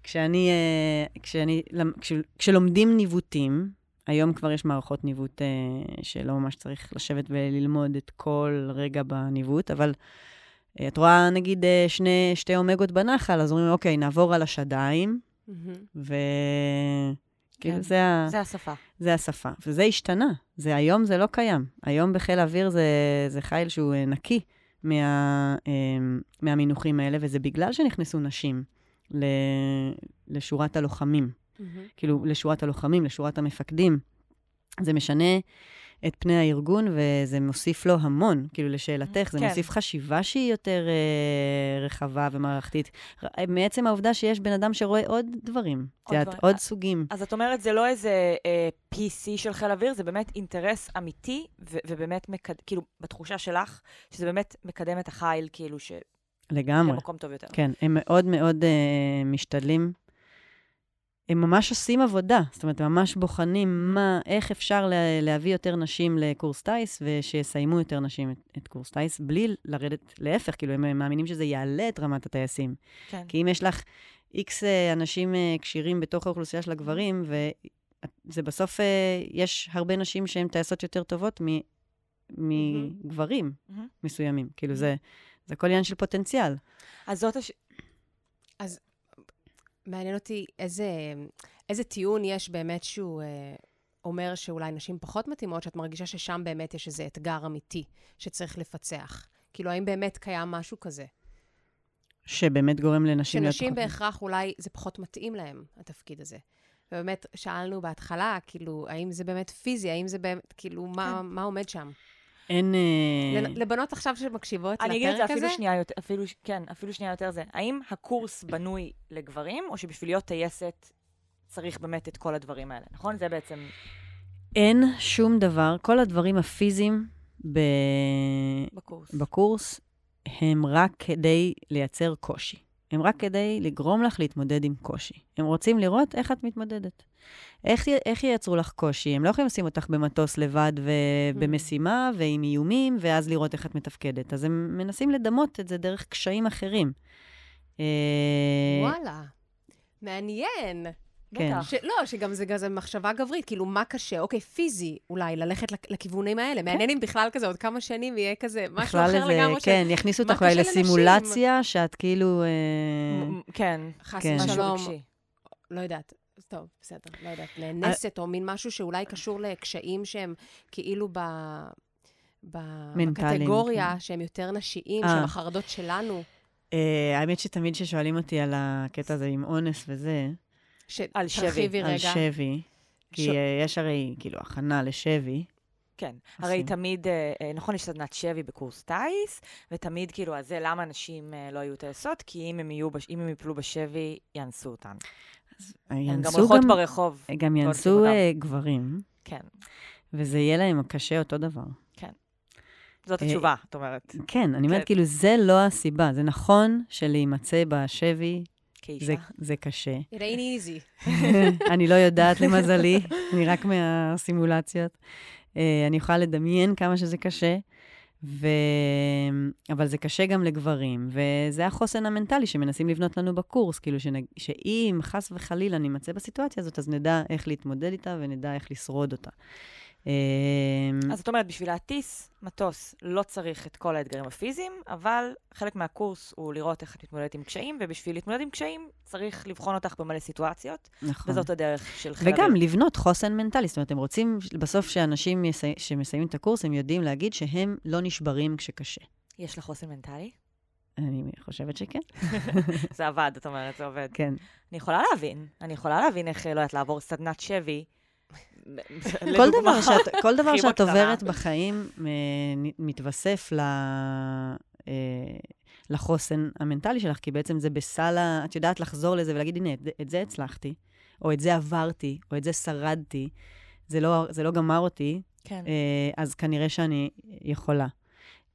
כשאני, אה, כשאני, כש, כשלומדים ניווטים, היום כבר יש מערכות ניווט אה, שלא ממש צריך לשבת וללמוד את כל רגע בניווט, אבל את רואה נגיד שני, שתי אומגות בנחל, אז אומרים, אוקיי, נעבור על השדיים, מהמם. וכאילו כן. זה, ה... זה השפה. זה השפה. וזה השתנה. זה היום זה לא קיים. היום בחיל האוויר זה, זה חיל שהוא אה, נקי מה, אה, מהמינוחים האלה, וזה בגלל שנכנסו נשים ל, לשורת הלוחמים. מהמם. כאילו, לשורת הלוחמים, לשורת המפקדים. זה משנה את פני הארגון, וזה מוסיף לו המון. כאילו, לשאלתך, זה כן. מוסיף חשיבה שהיא יותר אה, רחבה ומערכתית. ר- מעצם העובדה שיש בן אדם שרואה עוד דברים. את עוד יודעת. עוד סוגים. אז את אומרת, זה לא איזה אה, PC של חיל אוויר, זה באמת אינטרס אמיתי, ו- ובאמת, מקד... כאילו, בתחושה שלך, שזה באמת מקדם את החיל, כאילו, ש... לגמרי. למקום טוב יותר. כן, הם מאוד מאוד uh, משתדלים. הם ממש עושים עבודה, זאת אומרת, ממש בוחנים מה, איך אפשר לה, להביא יותר נשים לקורס טיס, ושיסיימו יותר נשים את, את קורס טיס, בלי לרדת, להפך, כאילו, הם מאמינים שזה יעלה את רמת הטייסים. כן. כי אם יש לך איקס uh, אנשים uh, כשירים בתוך האוכלוסייה של הגברים, וזה בסוף, uh, יש הרבה נשים שהן טייסות יותר טובות מ, מגברים Mhm. מסוימים. כאילו, זה, זה הכל עניין של פוטנציאל. אז זאת הש... מעניין אותי איזה, איזה טיעון יש באמת שהוא אה, אומר שאולי נשים פחות מתאימות, שאת מרגישה ששם באמת יש איזה אתגר אמיתי שצריך לפצח. כאילו, האם באמת קיים משהו כזה? שבאמת גורם לנשים להיות שנשים בהכרח אולי זה פחות מתאים להם, התפקיד הזה. ובאמת, שאלנו בהתחלה, כאילו, האם זה באמת פיזי, האם זה באמת, כאילו, מה, כן. מה עומד שם? אין... אה, לבנות עכשיו שמקשיבות אני אגיד את זה לפרק הזה, אפילו שנייה יותר, אפילו, כן, אפילו שנייה יותר זה. האם הקורס בנוי לגברים, או שבשביל להיות טייסת צריך באמת את כל הדברים האלה, נכון? זה בעצם... אין שום דבר, כל הדברים הפיזיים ב... בקורס. בקורס הם רק כדי לייצר קושי. הם רק כדי לגרום לך להתמודד עם קושי. הם רוצים לראות איך את מתמודדת. איך, איך ייצרו לך קושי? הם לא יכולים לשים אותך במטוס לבד ובמשימה ועם איומים, ואז לראות איך את מתפקדת. אז הם מנסים לדמות את זה דרך קשיים אחרים. אה, וואלה, מעניין. כן. ש... לא, שגם זה כזה מחשבה גברית, כאילו, מה קשה? אוקיי, פיזי, אולי, ללכת לכ- לכיוונים האלה. מעניין אם בכלל כזה, עוד כמה שנים יהיה כזה, משהו אחר איזה- לגמרי, כן, יכניסו מה אותך אולי קשה לנשים? לסימולציה, שאת כאילו... אה, כן, חס כן. ושלום. לא יודעת. טוב, בסדר, לא יודעת, נאנסת, או מין משהו שאולי קשור לקשיים שהם כאילו ב... ב... מנטליים, בקטגוריה, כן. שהם יותר נשיים, אה. שהם החרדות שלנו. אה, האמת שתמיד כששואלים אותי על הקטע הזה עם אונס וזה, ש... על שבי, על. שבי, כי ש- אה, יש הרי כאילו הכנה לשבי. כן. הרי עושים. תמיד, אה, אה, נכון, יש סדנת שבי בקורס טיס, ותמיד כאילו, אז זה למה נשים לא יהיו טייסות, כי אם הם, יהיו, בש- אם הם יפלו בשבי, יאנסו אותן. הן גם הולכות ברחוב. גם יאנסו גברים, כן. וזה יהיה להם קשה אותו דבר. זאת אה, התשובה, את אומרת. כן, אני אומרת, כן. כאילו, זה לא הסיבה. זה נכון שלהימצא בשבי כאישה. זה, זה קשה. It ain't easy. אני לא יודעת, למזלי, אני רק מהסימולציות. אה, אני יכולה לדמיין כמה שזה קשה, ו... אבל זה קשה גם לגברים, וזה החוסן המנטלי שמנסים לבנות לנו בקורס, כאילו שנ... שאם חס וחלילה נימצא בסיטואציה הזאת, אז נדע איך להתמודד איתה ונדע איך לשרוד אותה. אה, אז את אומרת, בשביל להטיס מטוס לא צריך את כל האתגרים הפיזיים, אבל חלק מהקורס הוא לראות איך את מתמודדת עם קשיים, ובשביל להתמודד עם קשיים צריך לבחון אותך במלא סיטואציות, נכון. וזאת הדרך של חיל וגם האוויר. לבנות חוסן מנטלי. זאת אומרת, הם רוצים בסוף שאנשים יסי... שמסיימים את הקורס, הם יודעים להגיד שהם לא נשברים כשקשה. יש לך חוסן מנטלי? אני חושבת שכן. זה עבד, את אומרת, זה עובד. כן. אני יכולה להבין, אני יכולה להבין איך, לא יודעת, לעבור סדנת שבי. כל. דבר שאת, כל דבר שאת. עוברת בחיים אה, מתווסף ל... אה, לחוסן המנטלי שלך, כי בעצם זה בסל ה... את יודעת לחזור לזה ולהגיד, הנה, את, את זה הצלחתי, או את זה עברתי, או את זה שרדתי, זה לא, זה לא גמר אותי, כן. אה, אז כנראה שאני יכולה.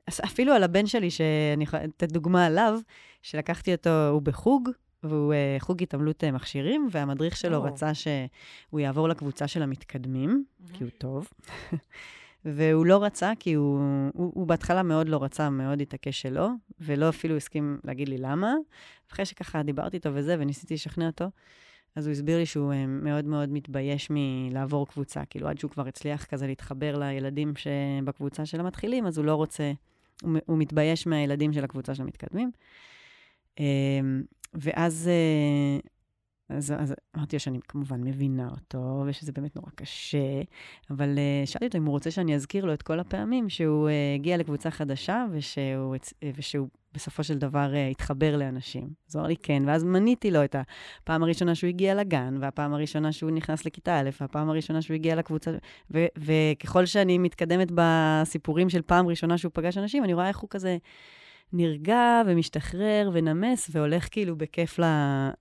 אפילו על הבן שלי, שאני יכולה לתת דוגמה עליו, שלקחתי אותו, הוא בחוג, והוא אה, חוג התעמלות אה, מכשירים, והמדריך שלו או. רצה שהוא יעבור לקבוצה של המתקדמים, מהמם. כי הוא טוב. והוא לא רצה, כי הוא, הוא, הוא בהתחלה מאוד לא רצה, מאוד התעקש שלא, ולא אפילו הסכים להגיד לי למה. אחרי שככה דיברתי איתו וזה, וניסיתי לשכנע אותו, אז הוא הסביר לי שהוא אה, מאוד מאוד מתבייש מלעבור קבוצה. כאילו, עד שהוא כבר הצליח כזה להתחבר לילדים שבקבוצה של המתחילים, אז הוא לא רוצה, הוא, הוא מתבייש מהילדים של הקבוצה של המתקדמים. אה, ואז אה, אז, אז אמרתי לו שאני כמובן מבינה אותו, ושזה באמת נורא קשה, אבל uh, שאלתי אותו אם הוא רוצה שאני אזכיר לו את כל הפעמים שהוא uh, הגיע לקבוצה חדשה, ושהוא, אה, ושהוא בסופו של דבר התחבר לאנשים. אז הוא אמר לי כן, ואז מניתי לו את הפעם הראשונה שהוא הגיע לגן, והפעם הראשונה שהוא נכנס לכיתה א', והפעם הראשונה שהוא הגיע לקבוצה, ו- וככל שאני מתקדמת בסיפורים של פעם ראשונה שהוא פגש אנשים, אני רואה איך הוא כזה... נרגע ומשתחרר ונמס, והולך כאילו בכיף ל,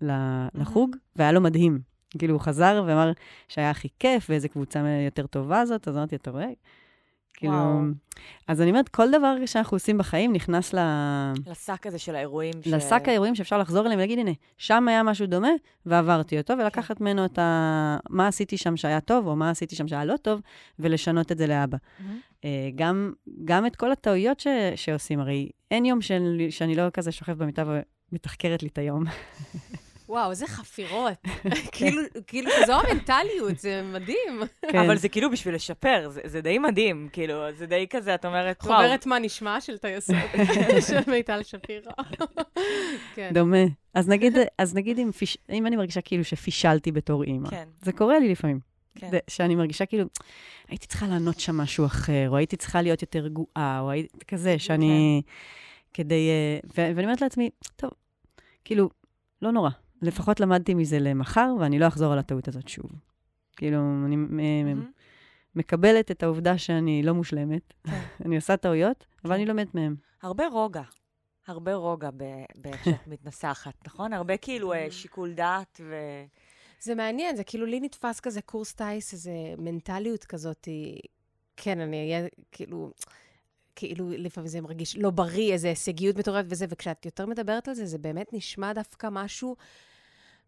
ל, לחוג, והיה לו מדהים. כאילו, הוא חזר ואמר שהיה הכי כיף, ואיזה קבוצה יותר טובה זאת, אז אמרתי, אתה רואה? כאילו... אז אני אומרת, כל דבר שאנחנו עושים בחיים נכנס ל... לשק הזה של האירועים. ש- לשק האירועים שאפשר לחזור אליהם ולהגיד, הנה, שם היה משהו דומה, ועברתי אותו, ולקחת ממנו את ה... מה עשיתי שם שהיה טוב, או מה עשיתי שם שהיה לא טוב, ולשנות את זה לאבא. מהמם. אה, גם, גם את כל הטעויות ש, שעושים, הרי אין יום של, שאני לא כזה שוכב במיטה ומתחקרת לי את היום. וואו, איזה חפירות. כאילו, כאילו, זו המנטליות, זה מדהים. כן. אבל זה כאילו בשביל לשפר, זה, זה די מדהים, כאילו, זה די כזה, את אומרת, וואו. חוברת מה נשמע של טייסות, של מיטל שפירא. כן. דומה. אז נגיד, אז נגיד אם, פיש, אם אני מרגישה כאילו שפישלתי בתור אימא, כן, זה קורה לי לפעמים. כן. זה, שאני מרגישה כאילו, הייתי צריכה לענות שם משהו אחר, או הייתי צריכה להיות יותר רגועה, או הייתי כזה, שאני... כדי... אה, ו- ואני אומרת לעצמי, טוב, כאילו, לא נורא. לפחות למדתי מזה למחר, ואני לא אחזור על הטעות הזאת שוב. כאילו, אני מהמם. מקבלת את העובדה שאני לא מושלמת, כן. אני עושה טעויות, אבל כן. אני לומדת מהן. הרבה רוגע. הרבה רוגע באיך שאת מתנסחת, נכון? הרבה כאילו אה, שיקול דעת ו... זה מעניין, זה כאילו לי נתפס כזה קורס טיס, איזה מנטליות כזאת. כן, אני אהיה כאילו... כאילו, לפעמים זה מרגיש לא בריא, איזו הישגיות מטורפת וזה, וכשאת יותר מדברת על זה, זה באמת נשמע דווקא משהו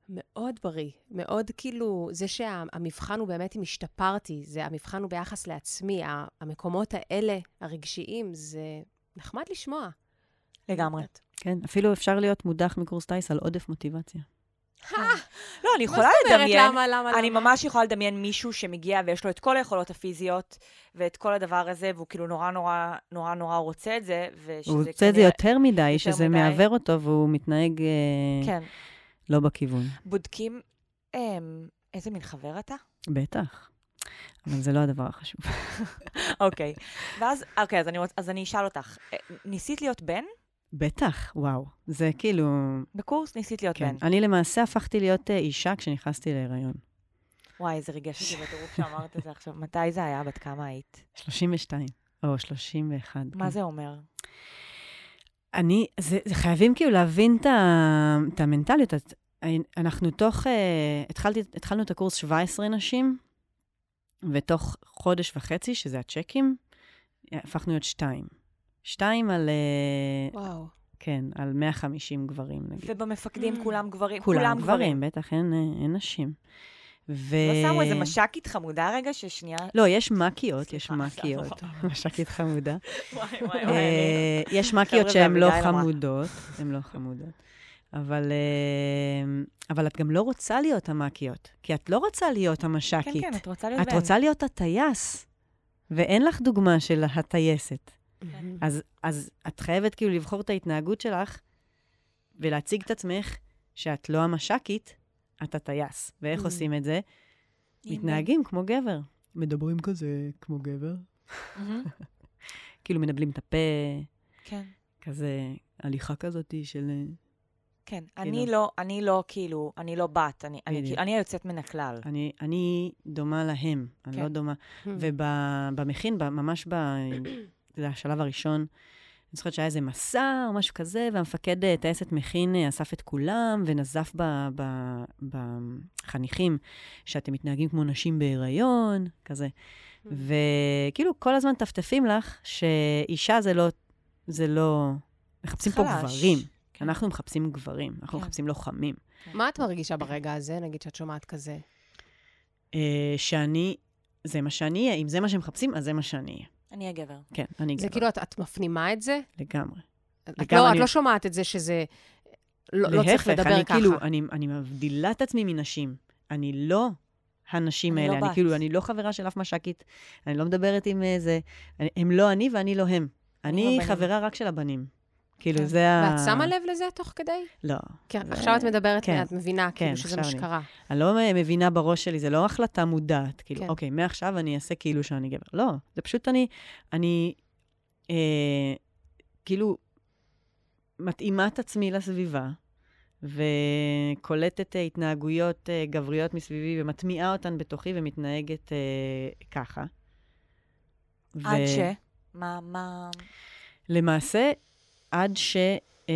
מאוד בריא. מאוד כאילו, זה שהמבחן הוא באמת אם השתפרתי, זה המבחן הוא ביחס לעצמי, המקומות האלה, הרגשיים, זה נחמד לשמוע. לגמרי. כן, אפילו אפשר להיות מודח מקורס טיס על עודף מוטיבציה. לא, אני יכולה? לדמיין... למה, למה, אני למה? ממש יכולה לדמיין מישהו שמגיע ויש לו את כל היכולות הפיזיות ואת כל הדבר הזה, והוא כאילו נורא נורא נורא נורא רוצה את זה, הוא רוצה את זה יותר מדי, שזה. מעוור אותו, והוא מתנהג אה, כן. לא בכיוון. בודקים אמ, איזה מין חבר אתה? בטח. אבל זה לא הדבר החשוב. אוקיי. ואז, אוקיי, אז אני, רוצ- אז אני אשאל אותך, אה, ניסית להיות בן? בטח, וואו. זה כאילו... בקורס ניסית להיות כן. בן. אני למעשה הפכתי להיות אה, אישה כשנכנסתי להיריון. וואי, איזה ריגש אותי בטירוף שאמרת את זה עכשיו. מתי זה היה? בת כמה היית? 32, או 31. מה כן. זה אומר? אני, זה, זה חייבים כאילו להבין את, המנטליות. את, אנחנו תוך, אה, התחלתי, התחלנו את הקורס 17 נשים, ותוך חודש וחצי, שזה הצ'קים, הפכנו להיות שתיים. שתיים על, אה, וואו. כן, על 150 גברים, נגיד. ובמפקדים Mm. כולם גברים? כולם גברים, בטח, אין, אה, אין נשים. ו... לא שמו איזה מש"קית חמודה רגע, ששנייה... לא, יש מקיות, יש מקיות. מש"קית חמודה. וואי, וואי, אה, יש חבר'ה, מקיות שהן לא אמרה. חמודות, הן לא חמודות. אבל, אה, אבל את גם לא רוצה להיות המקיות, כי את לא רוצה להיות כן, המש"קית. כן, את רוצה להיות את בן. רוצה להיות הטייס, ואין לך דוגמה של הטייסת. מהמם. אז, אז את חייבת כאילו לבחור את ההתנהגות שלך ולהציג את עצמך שאת לא המש"קית, את הטייס. ואיך Mm. עושים את זה? מתנהגים כמו גבר. מדברים כזה כמו גבר. כאילו מנבלים את הפה, כן. כזה הליכה כזאת של... כן, כאילו. אני לא, אני לא כאילו, אני לא בת, אני. כאילו- אני היוצאת מן הכלל. אני, אני דומה להם, אני כן. לא דומה. מהמם. ובמכין, ממש ב... זה השלב הראשון, אני זוכרת שהיה איזה מסע או משהו כזה, והמפקד אה, טייסת מכין אה, אסף את כולם ונזף בחניכים שאתם מתנהגים כמו נשים בהיריון, כזה. וכאילו, כל הזמן טפטפים לך שאישה זה לא... זה לא... מחפשים פה חלש. גברים. כן. אנחנו מחפשים גברים, אנחנו כן. מחפשים לוחמים. מה את מרגישה ברגע הזה, נגיד שאת שומעת כזה? אה, שאני, זה מה שאני אהיה, אם זה מה שמחפשים, אז זה מה שאני אהיה. אני הגבר. כן, אני זה גבר, כאילו, את, את מפנימה את זה? לגמרי. את לגמרי, לא, אני- את לא שומעת את זה שזה... לא, לא צריך לדבר אני ככה. כאילו, אני, אני מבדילה את עצמי מנשים. אני לא הנשים אני לא האלה. אני בת. כאילו, אני לא חברה של אף מש"קית, אני לא מדברת עם איזה... אני- הם לא אני ואני לא הם. אני הבנים. חברה רק של הבנים. כאילו, כן. זה ה... ואת שמה לב לזה תוך כדי? לא. כי זה- עכשיו את מדברת כן. ואת מבינה, כן, כאילו, שזה מה שקרה. אני לא מבינה בראש שלי, זה לא החלטה מודעת. כאילו, כן. אוקיי, מעכשיו אני אעשה כאילו שאני גבר. לא, זה פשוט אני, אני, אה, כאילו, מתאימה את עצמי לסביבה, וקולטת אה, התנהגויות אה, גבריות מסביבי, ומטמיעה אותן בתוכי, ומתנהגת אה, ככה. עד ו- ש... מה, מה... למעשה, עד ש... אה,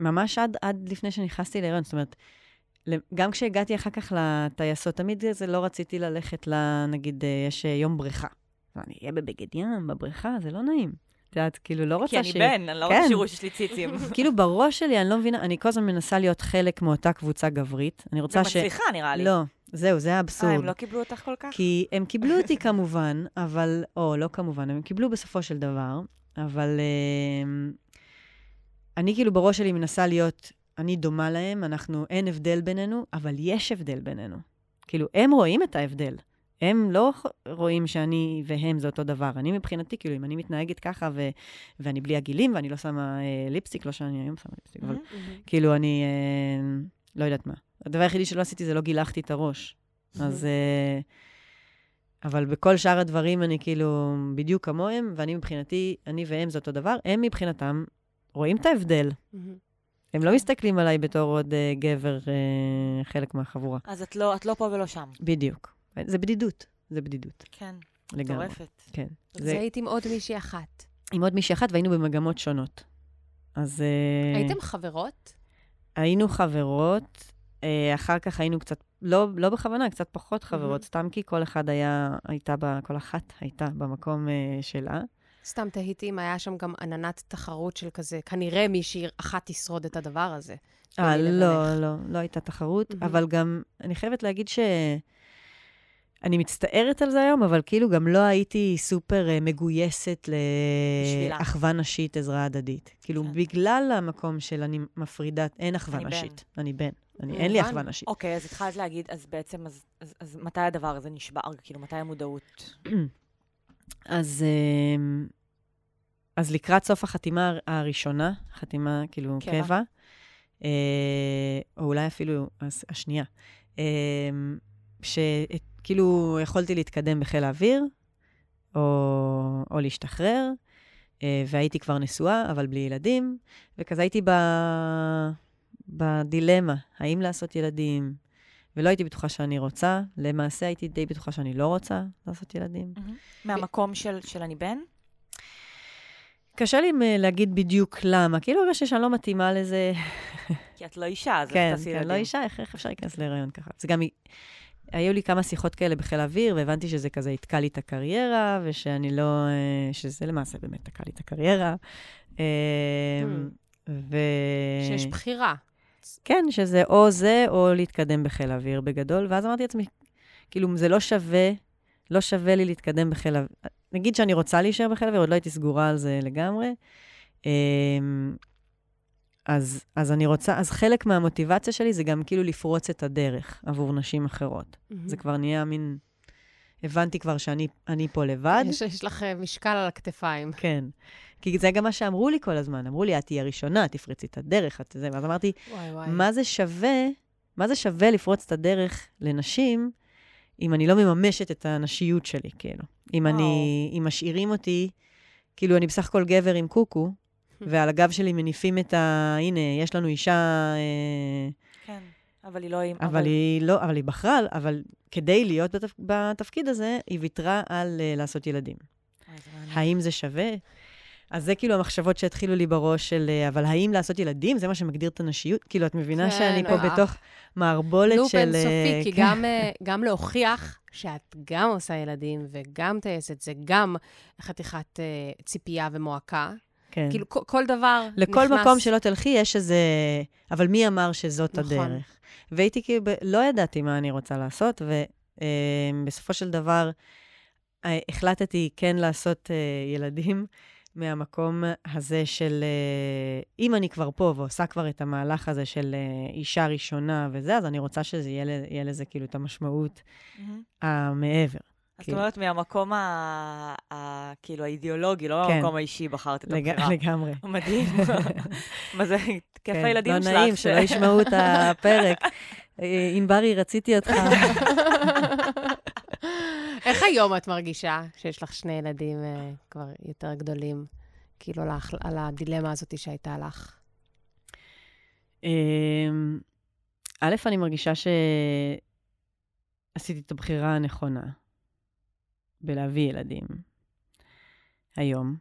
ממש עד, עד לפני שנכנסתי להיריון. זאת אומרת, גם כשהגעתי אחר כך לטייסות, תמיד זה לא רציתי ללכת ל... נגיד, אה, יש אה, יום בריכה. אני אהיה בבגד ים, בבריכה, זה לא נעים. את יודעת, כאילו, לא רוצה כי ש... אני בן, אני לא כן. רוצה שיראו שיש לי ציצים. כאילו, בראש שלי, אני לא מבינה, אני כל הזמן מנסה להיות חלק מאותה קבוצה גברית. אני רוצה ש... ומצליחה, נראה לי. לא, זהו, זה אה, האבסורד. הם לא קיבלו אותך כל כך? כי הם קיבלו אותי כמובן, אבל, או לא כמובן, הם קיבלו בסופו של דבר, אבל אה, אני כאילו בראש שלי מנסה להיות, אני דומה להם, אנחנו, אין הבדל בינינו, אבל יש הבדל בינינו. כאילו, הם רואים את ההבדל. הם לא רואים שאני והם זה אותו דבר. אני מבחינתי, כאילו, אם אני מתנהגת ככה ו- ואני בלי עגילים ואני לא שמה אה, ליפסטיק, לא שאני היום שמה ליפסטיק, אבל כאילו, אני אה, לא יודעת מה. הדבר היחידי שלא עשיתי זה לא גילחתי את הראש. אז... אה, אבל בכל שאר הדברים אני כאילו בדיוק כמוהם, ואני מבחינתי, אני והם זה אותו דבר. הם מבחינתם רואים את ההבדל. הם לא מסתכלים עליי בתור עוד אה, גבר אה, חלק מהחבורה. אז את לא, את לא פה ולא שם. בדיוק. זה בדידות. זה בדידות, כן, לגמרי. מטורפת. כן. אז זה היית עם עוד מישהי אחת. עם עוד מישהי אחת והיינו במגמות שונות. אז... אה, הייתם חברות? היינו חברות, אחר כך היינו קצת, לא, לא בכוונה, קצת פחות חברות, מהמם. סתם כי כל אחד היה, הייתה, ב, כל אחת הייתה במקום אה, שלה. סתם תהיתי אם היה שם גם עננת תחרות של כזה, כנראה מישהי אחת תשרוד את הדבר הזה. אה, לא, לבינך. לא, לא הייתה תחרות, מהמם. אבל גם, אני חייבת להגיד ש... אני מצטערת על זה היום, אבל כאילו גם לא הייתי סופר אה, מגויסת. לאחווה נשית, עזרה הדדית. כאילו, כן. בגלל המקום של אני מפרידה, אין אחווה אני בן. נשית. אני בן. אני, אין לי. אחווה נשית. אוקיי, אז התחלת להגיד, אז בעצם, אז, אז, אז מתי הדבר הזה נשבר? כאילו, מתי המודעות? אז, אמ, אז לקראת סוף החתימה הראשונה, חתימה כאילו קבע. אה, או אולי אפילו השנייה, שכאילו יכולתי להתקדם בחיל האוויר, או, או להשתחרר, אה, והייתי כבר נשואה, אבל בלי ילדים, וכזה הייתי ב, בדילמה, האם לעשות ילדים, ולא הייתי בטוחה שאני רוצה, למעשה הייתי די בטוחה שאני לא רוצה לעשות ילדים. מהמקום של, של אני בן? קשה לי מ- להגיד בדיוק למה. כאילו הרגשתי שאני לא מתאימה לזה. כי את לא אישה, אז כן, תעשי כן, ילדים? לא אישה, איך, איך אפשר להיכנס להיריון ככה? זה גם... היו לי כמה שיחות כאלה בחיל האוויר, והבנתי שזה כזה יתקע לי את הקריירה, ושאני לא... אה, שזה למעשה באמת תקע לי את הקריירה. אה, ו... שיש בחירה. כן, שזה או זה, או להתקדם בחיל האוויר בגדול. ואז אמרתי לעצמי, כאילו, זה לא שווה, לא שווה לי להתקדם בחיל האוויר. נגיד שאני רוצה להישאר בחיל האוויר, עוד לא הייתי סגורה על זה לגמרי. אז, אז אני רוצה, אז חלק מהמוטיבציה שלי זה גם כאילו לפרוץ את הדרך עבור נשים אחרות. זה כבר נהיה מין... הבנתי כבר שאני אני פה לבד. יש, יש לך אה, משקל על הכתפיים. כן. כי זה גם מה שאמרו לי כל הזמן. אמרו לי, את תהיי הראשונה, תפרצי את הדרך, את זה. ואז אמרתי, וואי וואי. מה זה שווה, מה זה שווה לפרוץ את הדרך לנשים, אם אני לא מממשת את הנשיות שלי, כאילו. אם וואו. אני, אם משאירים אותי, כאילו, אני בסך הכל גבר עם קוקו, ועל הגב שלי מניפים את ה... הנה, יש לנו אישה, אה, כן, אבל היא לא עם... אבל היא לא, אבל היא בחרה, אבל כדי להיות בתפ... בתפקיד הזה, היא ויתרה על uh, לעשות ילדים. האם זה שווה? אז זה כאילו המחשבות שהתחילו לי בראש של, אה, אבל האם לעשות ילדים, זה מה שמגדיר את הנשיות? כאילו, את מבינה כן, שאני פה אה. בתוך מערבולת לופ של... אה, אינסופי, כי כן. גם, גם להוכיח שאת גם עושה ילדים וגם טייסת, זה גם חתיכת אה, ציפייה ומועקה. כן. כאילו, כל- כל דבר לכל נכנס... מקום שלא תלכי, יש איזה... אבל מי אמר שזאת נכון. הדרך? והייתי כאילו, לא ידעתי מה אני רוצה לעשות, ובסופו של דבר אה, החלטתי כן לעשות אה, ילדים מהמקום הזה של, אה, אם אני כבר פה ועושה כבר את המהלך הזה של אה, אישה ראשונה וזה, אז אני רוצה שזה יהיה, יהיה לזה כאילו את המשמעות מהמם. המעבר. אז זאת כאילו. אומרת, מהמקום ה... ה... כאילו האידיאולוגי, לא כן. מהמקום האישי, בחרת את לג- הבחירה. לגמרי. מדהים. מה זה, כיף כן, הילדים לא שלך. נעים, שלא ישמעו את הפרק. אה, ענברי, רציתי אותך. איך היום את מרגישה שיש לך שני ילדים אה, כבר יותר גדולים? כאילו, על, ההחל- על הדילמה הזאת שהייתה לך. אמ, א', אני מרגישה שעשיתי את הבחירה הנכונה בלהביא ילדים היום,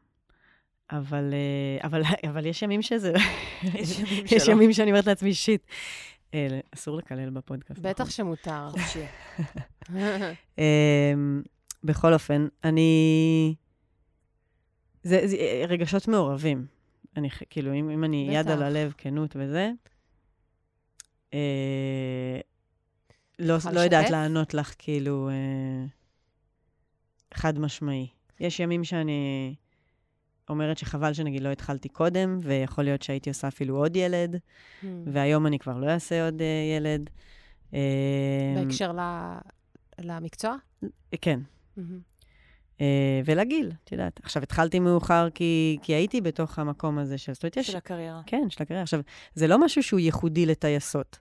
אבל, אה, אבל, אבל יש ימים שזה... יש ימים יש. ימים שאני אומרת לעצמי, שיט. אה, אסור לקלל בפודקאסט. בטח נכון? שמותר. חופשי. אמ, בכל אופן, אני... זה, זה רגשות מעורבים. אני, כאילו, אם, אם אני יד בטח. על הלב, כנות וזה, אה, לא, לא יודעת? לענות לך, כאילו, אה, חד משמעי. יש ימים שאני אומרת שחבל שנגיד לא התחלתי קודם, ויכול להיות שהייתי עושה אפילו עוד ילד, Hmm. והיום אני כבר לא אעשה עוד אה, ילד. אה, בהקשר ל- למקצוע? כן, מהמם. אה, ולגיל, את יודעת. עכשיו, התחלתי מאוחר כי, כי הייתי בתוך המקום הזה של... של הקריירה. כן, של הקריירה. עכשיו, זה לא משהו שהוא ייחודי לטייסות.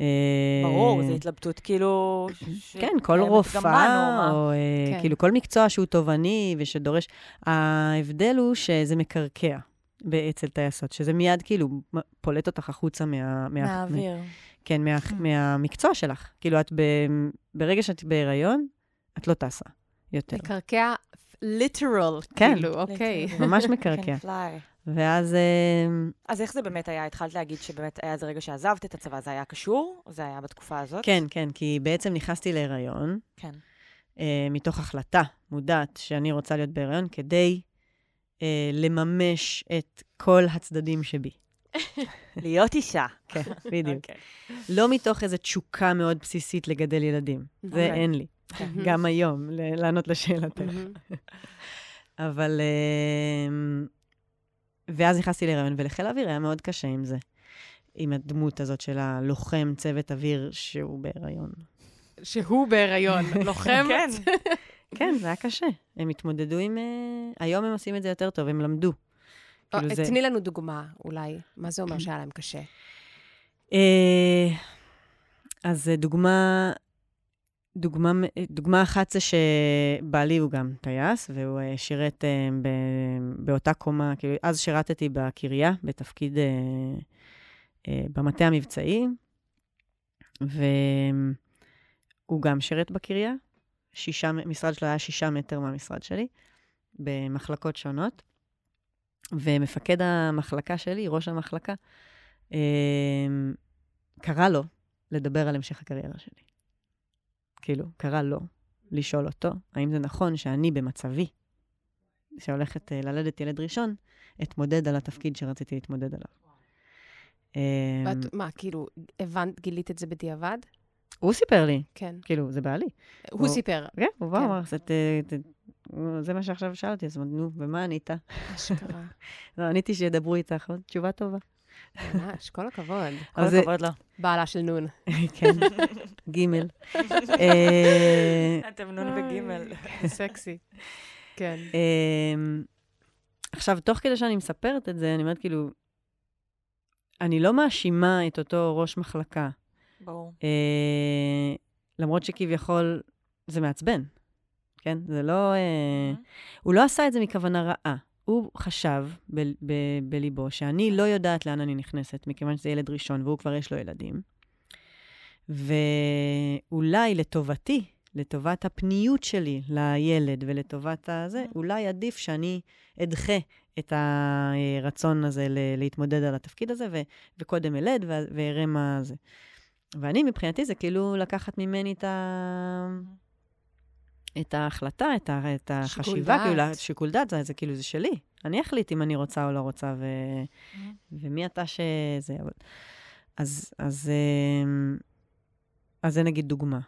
אה, ברור, זו התלבטות כאילו... ש- כן, כל רופאה? או אה, כן. כאילו כל מקצוע שהוא תובעני ושדורש... ההבדל הוא שזה מקרקע אצל טייסות, שזה מיד כאילו פולט אותך החוצה מה... מה- מהאוויר. כן, מה, Hmm. מהמקצוע שלך. כאילו, את ב, ברגע שאת בהיריון, את לא טסה יותר. לקרקע ליטרל, כן. כאילו, אוקיי. ממש מקרקע. ואז... אה, אז איך זה באמת היה? התחלת להגיד שבאמת היה איזה רגע שעזבת את הצבא, זה היה קשור? זה היה בתקופה הזאת? כן, כן, כי בעצם נכנסתי להיריון, כן. אה, מתוך החלטה מודעת שאני רוצה להיות בהיריון, כדי אה, לממש את כל הצדדים שבי. להיות אישה. כן, בדיוק. אוקיי. לא מתוך איזו תשוקה מאוד בסיסית לגדל ילדים. זה אוקיי. אין לי. כן. גם היום, לענות לשאלתך. אבל... אה, ואז נכנסתי להיריון, ולחיל האוויר היה מאוד קשה עם זה. עם הדמות הזאת של הלוחם צוות אוויר שהוא בהיריון. שהוא בהיריון, לוחם. כן. כן, זה היה קשה. הם התמודדו עם... אה, היום הם עושים את זה יותר טוב, הם למדו. אה, כאילו זה- תני לנו דוגמה, אולי. מה זה אומר שהיה להם קשה? אה, אז דוגמה, דוגמה, דוגמה אחת זה שבעלי הוא גם טייס, והוא אה, שירת אה, ב, באותה קומה, כאילו, אז שירתתי בקריה, בתפקיד אה, אה, במטה המבצעי, והוא גם שירת בקריה. שישה, המשרד שלו היה שישה מטר מהמשרד שלי, במחלקות שונות. ומפקד המחלקה שלי, ראש המחלקה, אה, קרא לו לדבר על המשך הקריירה שלי. כאילו, קרא לו לשאול אותו, האם זה נכון שאני במצבי, שהולכת אה, ללדת ילד ראשון, אתמודד על התפקיד שרציתי להתמודד עליו. אה, ואת, מה, כאילו, הבנת, גילית את זה בדיעבד? הוא סיפר לי, כן. כאילו, זה בעלי. הוא הוא- סיפר, כן, הוא בא, כן. אמר, "זה- ת- ת- זה מה שעכשיו שאלתי, אז נו, ומה ענית? אשכרה. לא, עניתי שידברו איתך, תשובה טובה. ממש, כל הכבוד. כל זה- הכבוד לו. בעלה של נון. כן, גימל. אה, אתם נון וגימל. סקסי. כן. אמ, עכשיו, תוך כדי שאני מספרת את זה, אני אומרת, כאילו, אני לא מאשימה את אותו ראש מחלקה, ברור. אה, למרות שכביכול זה מעצבן, כן? זה לא... אה, הוא לא עשה את זה מכוונה רעה. הוא חשב ב- ב- בליבו שאני לא יודעת לאן אני נכנסת, מכיוון שזה ילד ראשון והוא כבר יש לו ילדים. ואולי לטובתי, לטובת הפניות שלי לילד ולטובת הזה, אולי עדיף שאני אדחה את הרצון הזה ל- להתמודד על התפקיד הזה, ו- וקודם אלד ו- ואראה מה זה. ואני, מבחינתי, זה כאילו לקחת ממני את ה... את ההחלטה, את, ה, את החשיבה, דעת. כאילו, שיקול דעת, זה, זה כאילו, זה שלי. אני אחליט אם אני רוצה או לא רוצה, ו, ומי אתה שזה... אבל... אז, אז, אמ, אז זה נגיד דוגמה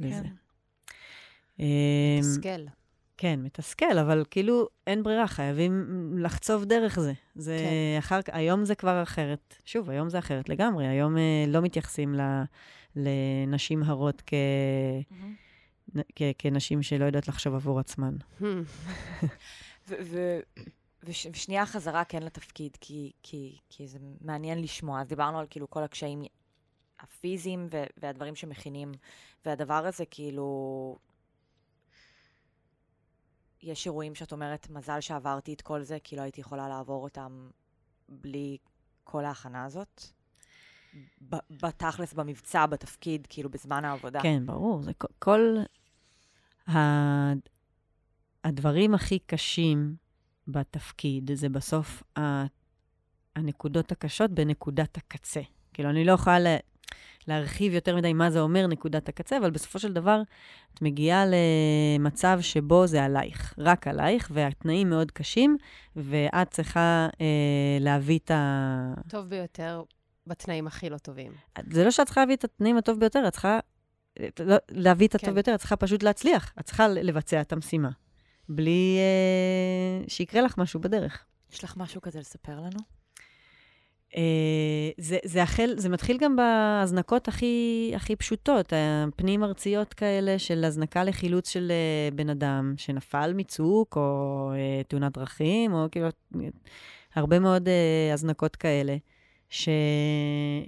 לזה. כן. אמ, מתסכל. כן, מתסכל, אבל כאילו אין ברירה, חייבים לחצוב דרך זה. זה כן. אחר היום זה כבר אחרת. שוב, היום זה אחרת לגמרי. היום אה, לא מתייחסים ל, לנשים הרות כ, כ, כנשים שלא יודעות לחשוב עבור עצמן. Hmm. ושנייה חזרה כן לתפקיד, כי, כי, כי זה מעניין לשמוע. אז דיברנו על כאילו כל הקשיים הפיזיים ו- והדברים שמכינים, והדבר הזה כאילו... יש אירועים שאת אומרת, מזל שעברתי את כל זה, כי לא הייתי יכולה לעבור אותם בלי כל ההכנה הזאת? בתכלס, במבצע, בתפקיד, כאילו בזמן העבודה. כן, ברור. זה כל, הדברים הכי קשים בתפקיד, זה בסוף הנקודות הקשות בנקודת הקצה. כאילו, אני לא יכולה להרחיב יותר מדי מה זה אומר נקודת הקצה, אבל בסופו של דבר את מגיעה למצב שבו זה עלייך, רק עלייך, והתנאים מאוד קשים, ואת צריכה אה, להביא את ה... טוב ביותר בתנאים הכי לא טובים. זה לא שאת צריכה להביא את התנאים הטוב ביותר, את צריכה להביא את הטוב כן. ביותר, את צריכה פשוט להצליח. את צריכה לבצע את המשימה, בלי אה, שיקרה לך משהו בדרך. יש לך משהו כזה לספר לנו? אה, זה, זה, החל, זה מתחיל גם בהזנקות הכי, הכי פשוטות, הפנים-ארציות כאלה של הזנקה לחילוץ של אה, בן אדם שנפל מצוק או אה, תאונת דרכים, או כאילו, הרבה מאוד אה, הזנקות כאלה, ש,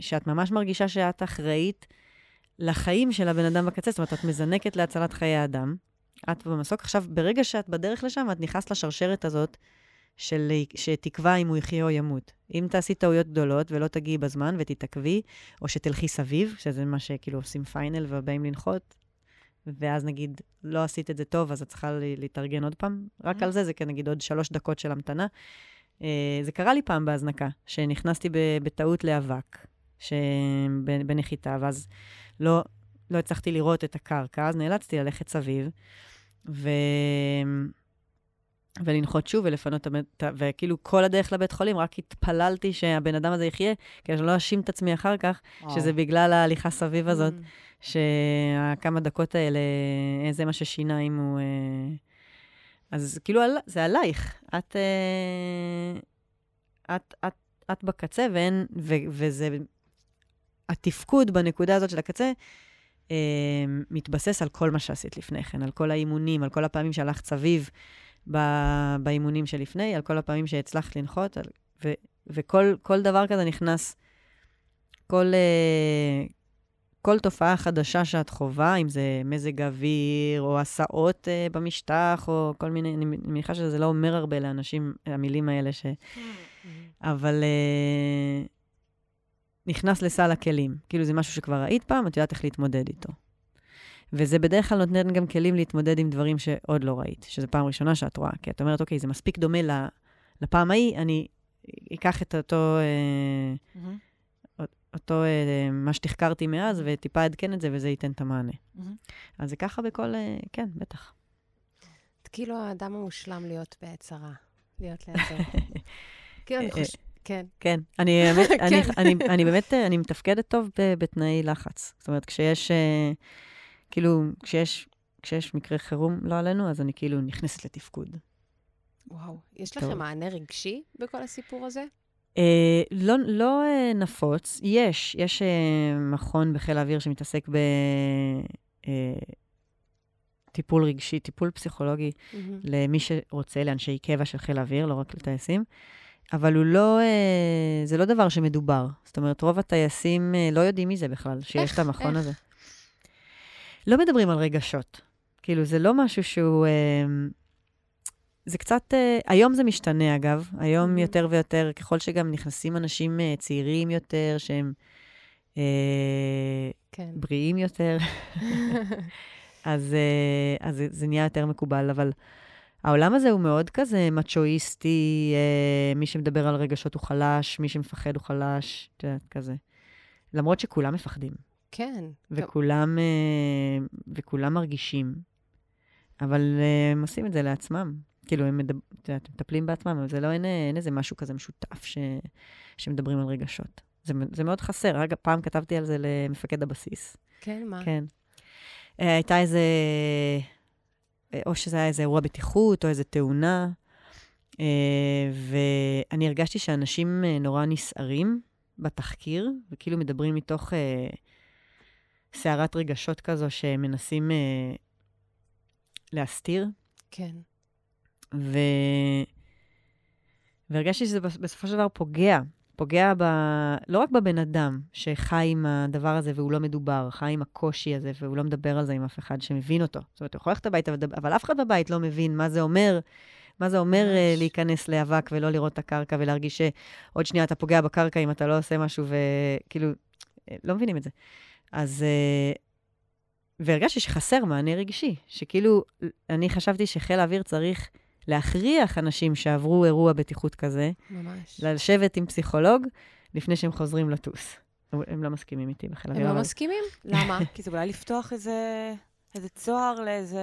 שאת ממש מרגישה שאת אחראית לחיים של הבן אדם בקצה, זאת אומרת, את מזנקת להצלת חיי אדם, את במסוק. עכשיו, ברגע שאת בדרך לשם, את נכנסת לשרשרת הזאת של, שתקבע אם הוא יחיה או ימות. אם תעשי טעויות גדולות ולא תגיעי בזמן ותתעכבי, או שתלכי סביב, שזה מה שכאילו עושים פיינל ובאים לנחות, ואז נגיד, לא עשית את זה טוב, אז את צריכה להתארגן עוד פעם. רק Mhm. על זה, זה כנגיד עוד שלוש דקות של המתנה. אה, זה קרה לי פעם בהזנקה, שנכנסתי בטעות לאבק, שב- בנחיתה, ואז לא, לא הצלחתי לראות את הקרקע, אז נאלצתי ללכת סביב, ו... ולנחות שוב ולפנות את הבן... את- וכאילו כל הדרך לבית חולים, רק התפללתי שהבן אדם הזה יחיה, כדי שלא אאשים את עצמי אחר כך, שזה בגלל ההליכה סביב הזאת, Mm. שהכמה דקות האלה, אה, זה מה ששינה אם הוא... אה, אז כאילו, זה עלייך. את, אה, את, את, את בקצה, ואין, ו, וזה... התפקוד בנקודה הזאת של הקצה אה, מתבסס על כל מה שעשית לפני כן, על כל האימונים, על כל הפעמים שהלכת סביב ב, באימונים שלפני, על כל הפעמים שהצלחת לנחות, על, ו, וכל כל דבר כזה נכנס, כל, אה, כל תופעה חדשה שאת חווה, אם זה מזג אוויר, או הסעות אה, במשטח, או כל מיני, אני מניחה שזה לא אומר הרבה לאנשים, המילים האלה, ש... אבל אה, נכנס לסל הכלים. כאילו, זה משהו שכבר ראית פעם, את יודעת איך להתמודד איתו. וזה בדרך כלל נותן גם כלים להתמודד עם דברים שעוד לא ראית, שזו פעם ראשונה שאת רואה. כי את אומרת, אוקיי, זה מספיק דומה לפעם ההיא, אני אקח את אותו... אה, מהמם, אותו, אה, מה שתחקרתי מאז, וטיפה אעדכן את זה, וזה ייתן את המענה. מהמם. אז זה ככה בכל... אה, כן, בטח. את כאילו האדם המושלם להיות בעת צרה. להיות לידו. כאילו, אני חושבת... כן. כן, אני, האמת, אני, כן. אני, אני באמת, אה, אני מתפקדת טוב ב- בתנאי לחץ. זאת אומרת, כשיש, אה, כאילו, כשיש, כשיש מקרה חירום, לא עלינו, אז אני כאילו נכנסת לתפקוד. וואו. יש טוב. לכם מענה רגשי בכל הסיפור הזה? אה, לא, לא אה, נפוץ, יש, יש אה, מכון בחיל האוויר שמתעסק בטיפול רגשי, טיפול פסיכולוגי מהמם. למי שרוצה, לאנשי קבע של חיל האוויר, לא רק לטייסים. אבל הוא לא, אה, זה לא דבר שמדובר. זאת אומרת, רוב הטייסים אה, לא יודעים מי זה בכלל, שיש איך? את המכון איך? הזה. לא מדברים על רגשות. כאילו, זה לא משהו שהוא... אה, זה קצת... היום זה משתנה, אגב. היום Mhm. יותר ויותר, ככל שגם נכנסים אנשים צעירים יותר, שהם כן. בריאים יותר, אז, אז זה, זה נהיה יותר מקובל, אבל העולם הזה הוא מאוד כזה מצ'ואיסטי, אה, מי שמדבר על רגשות הוא חלש, מי שמפחד הוא חלש, את יודעת, כזה. למרות שכולם מפחדים, כן. וכולם, אה, וכולם מרגישים, אבל אה, הם עושים את זה לעצמם. כאילו, הם מדבר, את יודעת, מטפלים בעצמם, אבל זה לא, אין, אין איזה משהו כזה משותף ש, שמדברים על רגשות. זה, זה מאוד חסר. רגע, פעם כתבתי על זה למפקד הבסיס. כן, מה? כן. אה, הייתה איזה, או שזה היה איזה אירוע בטיחות, או איזה תאונה, אה, ואני הרגשתי שאנשים אה, נורא נסערים בתחקיר, וכאילו מדברים מתוך אה, סערת רגשות כזו שמנסים להסתיר. כן. ו... והרגשתי שזה בס- בסופו של דבר פוגע. פוגע ב... לא רק בבן אדם שחי עם הדבר הזה והוא לא מדובר, חי עם הקושי הזה והוא לא מדבר על זה עם אף אחד שמבין אותו. זאת אומרת, הוא יכול ללכת הביתה, אבל אף אחד בבית לא מבין מה זה אומר, מה זה אומר אה, ממש. להיכנס לאבק ולא לראות את הקרקע ולהרגיש שעוד שנייה אתה פוגע בקרקע אם אתה לא עושה משהו, וכאילו, אה, לא מבינים את זה. אז... אה, והרגשתי שחסר מענה רגשי, שכאילו, אני חשבתי שחיל האוויר צריך להכריח אנשים שעברו אירוע בטיחות כזה, ממש. לשבת עם פסיכולוג לפני שהם חוזרים לטוס. הם לא מסכימים איתי בחיל הם האוויר. לא אבל- מסכימים? למה? כי זה אולי לפתוח איזה, איזה צוהר לאיזה...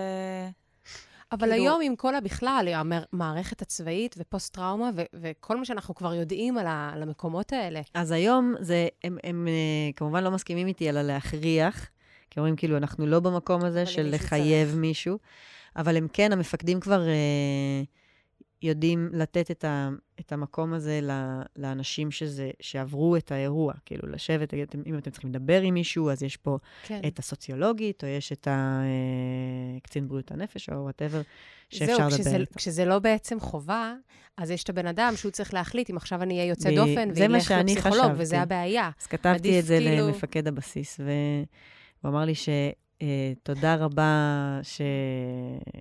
אבל כאילו- היום עם כל הבכלל, המערכת הצבאית ופוסט-טראומה, ו- וכל מה שאנחנו כבר יודעים על, ה- על המקומות האלה. אז היום זה, הם, הם אה, כמובן לא מסכימים איתי על הלהכריח, כי אומרים כאילו, אנחנו לא במקום הזה של לחייב צריך. מישהו, אבל הם כן, המפקדים כבר אה, יודעים לתת את, ה, את המקום הזה ל- לאנשים שזה, שעברו את האירוע, כאילו לשבת, אתם- אם אתם צריכים לדבר עם מישהו, אז יש פה כן. את הסוציולוגית, או יש את הקצין בריאות הנפש, או whatever, שאפשר זהו, לדבר כשזה, איתו. כשזה לא בעצם חובה, אז יש את הבן אדם שהוא צריך להחליט אם עכשיו אני אהיה יוצא ב- דופן וילך לפסיכולוג, חשבתי. וזה הבעיה. אז כתבתי את זה כאילו- למפקד הבסיס, והוא אמר לי שתודה רבה ש...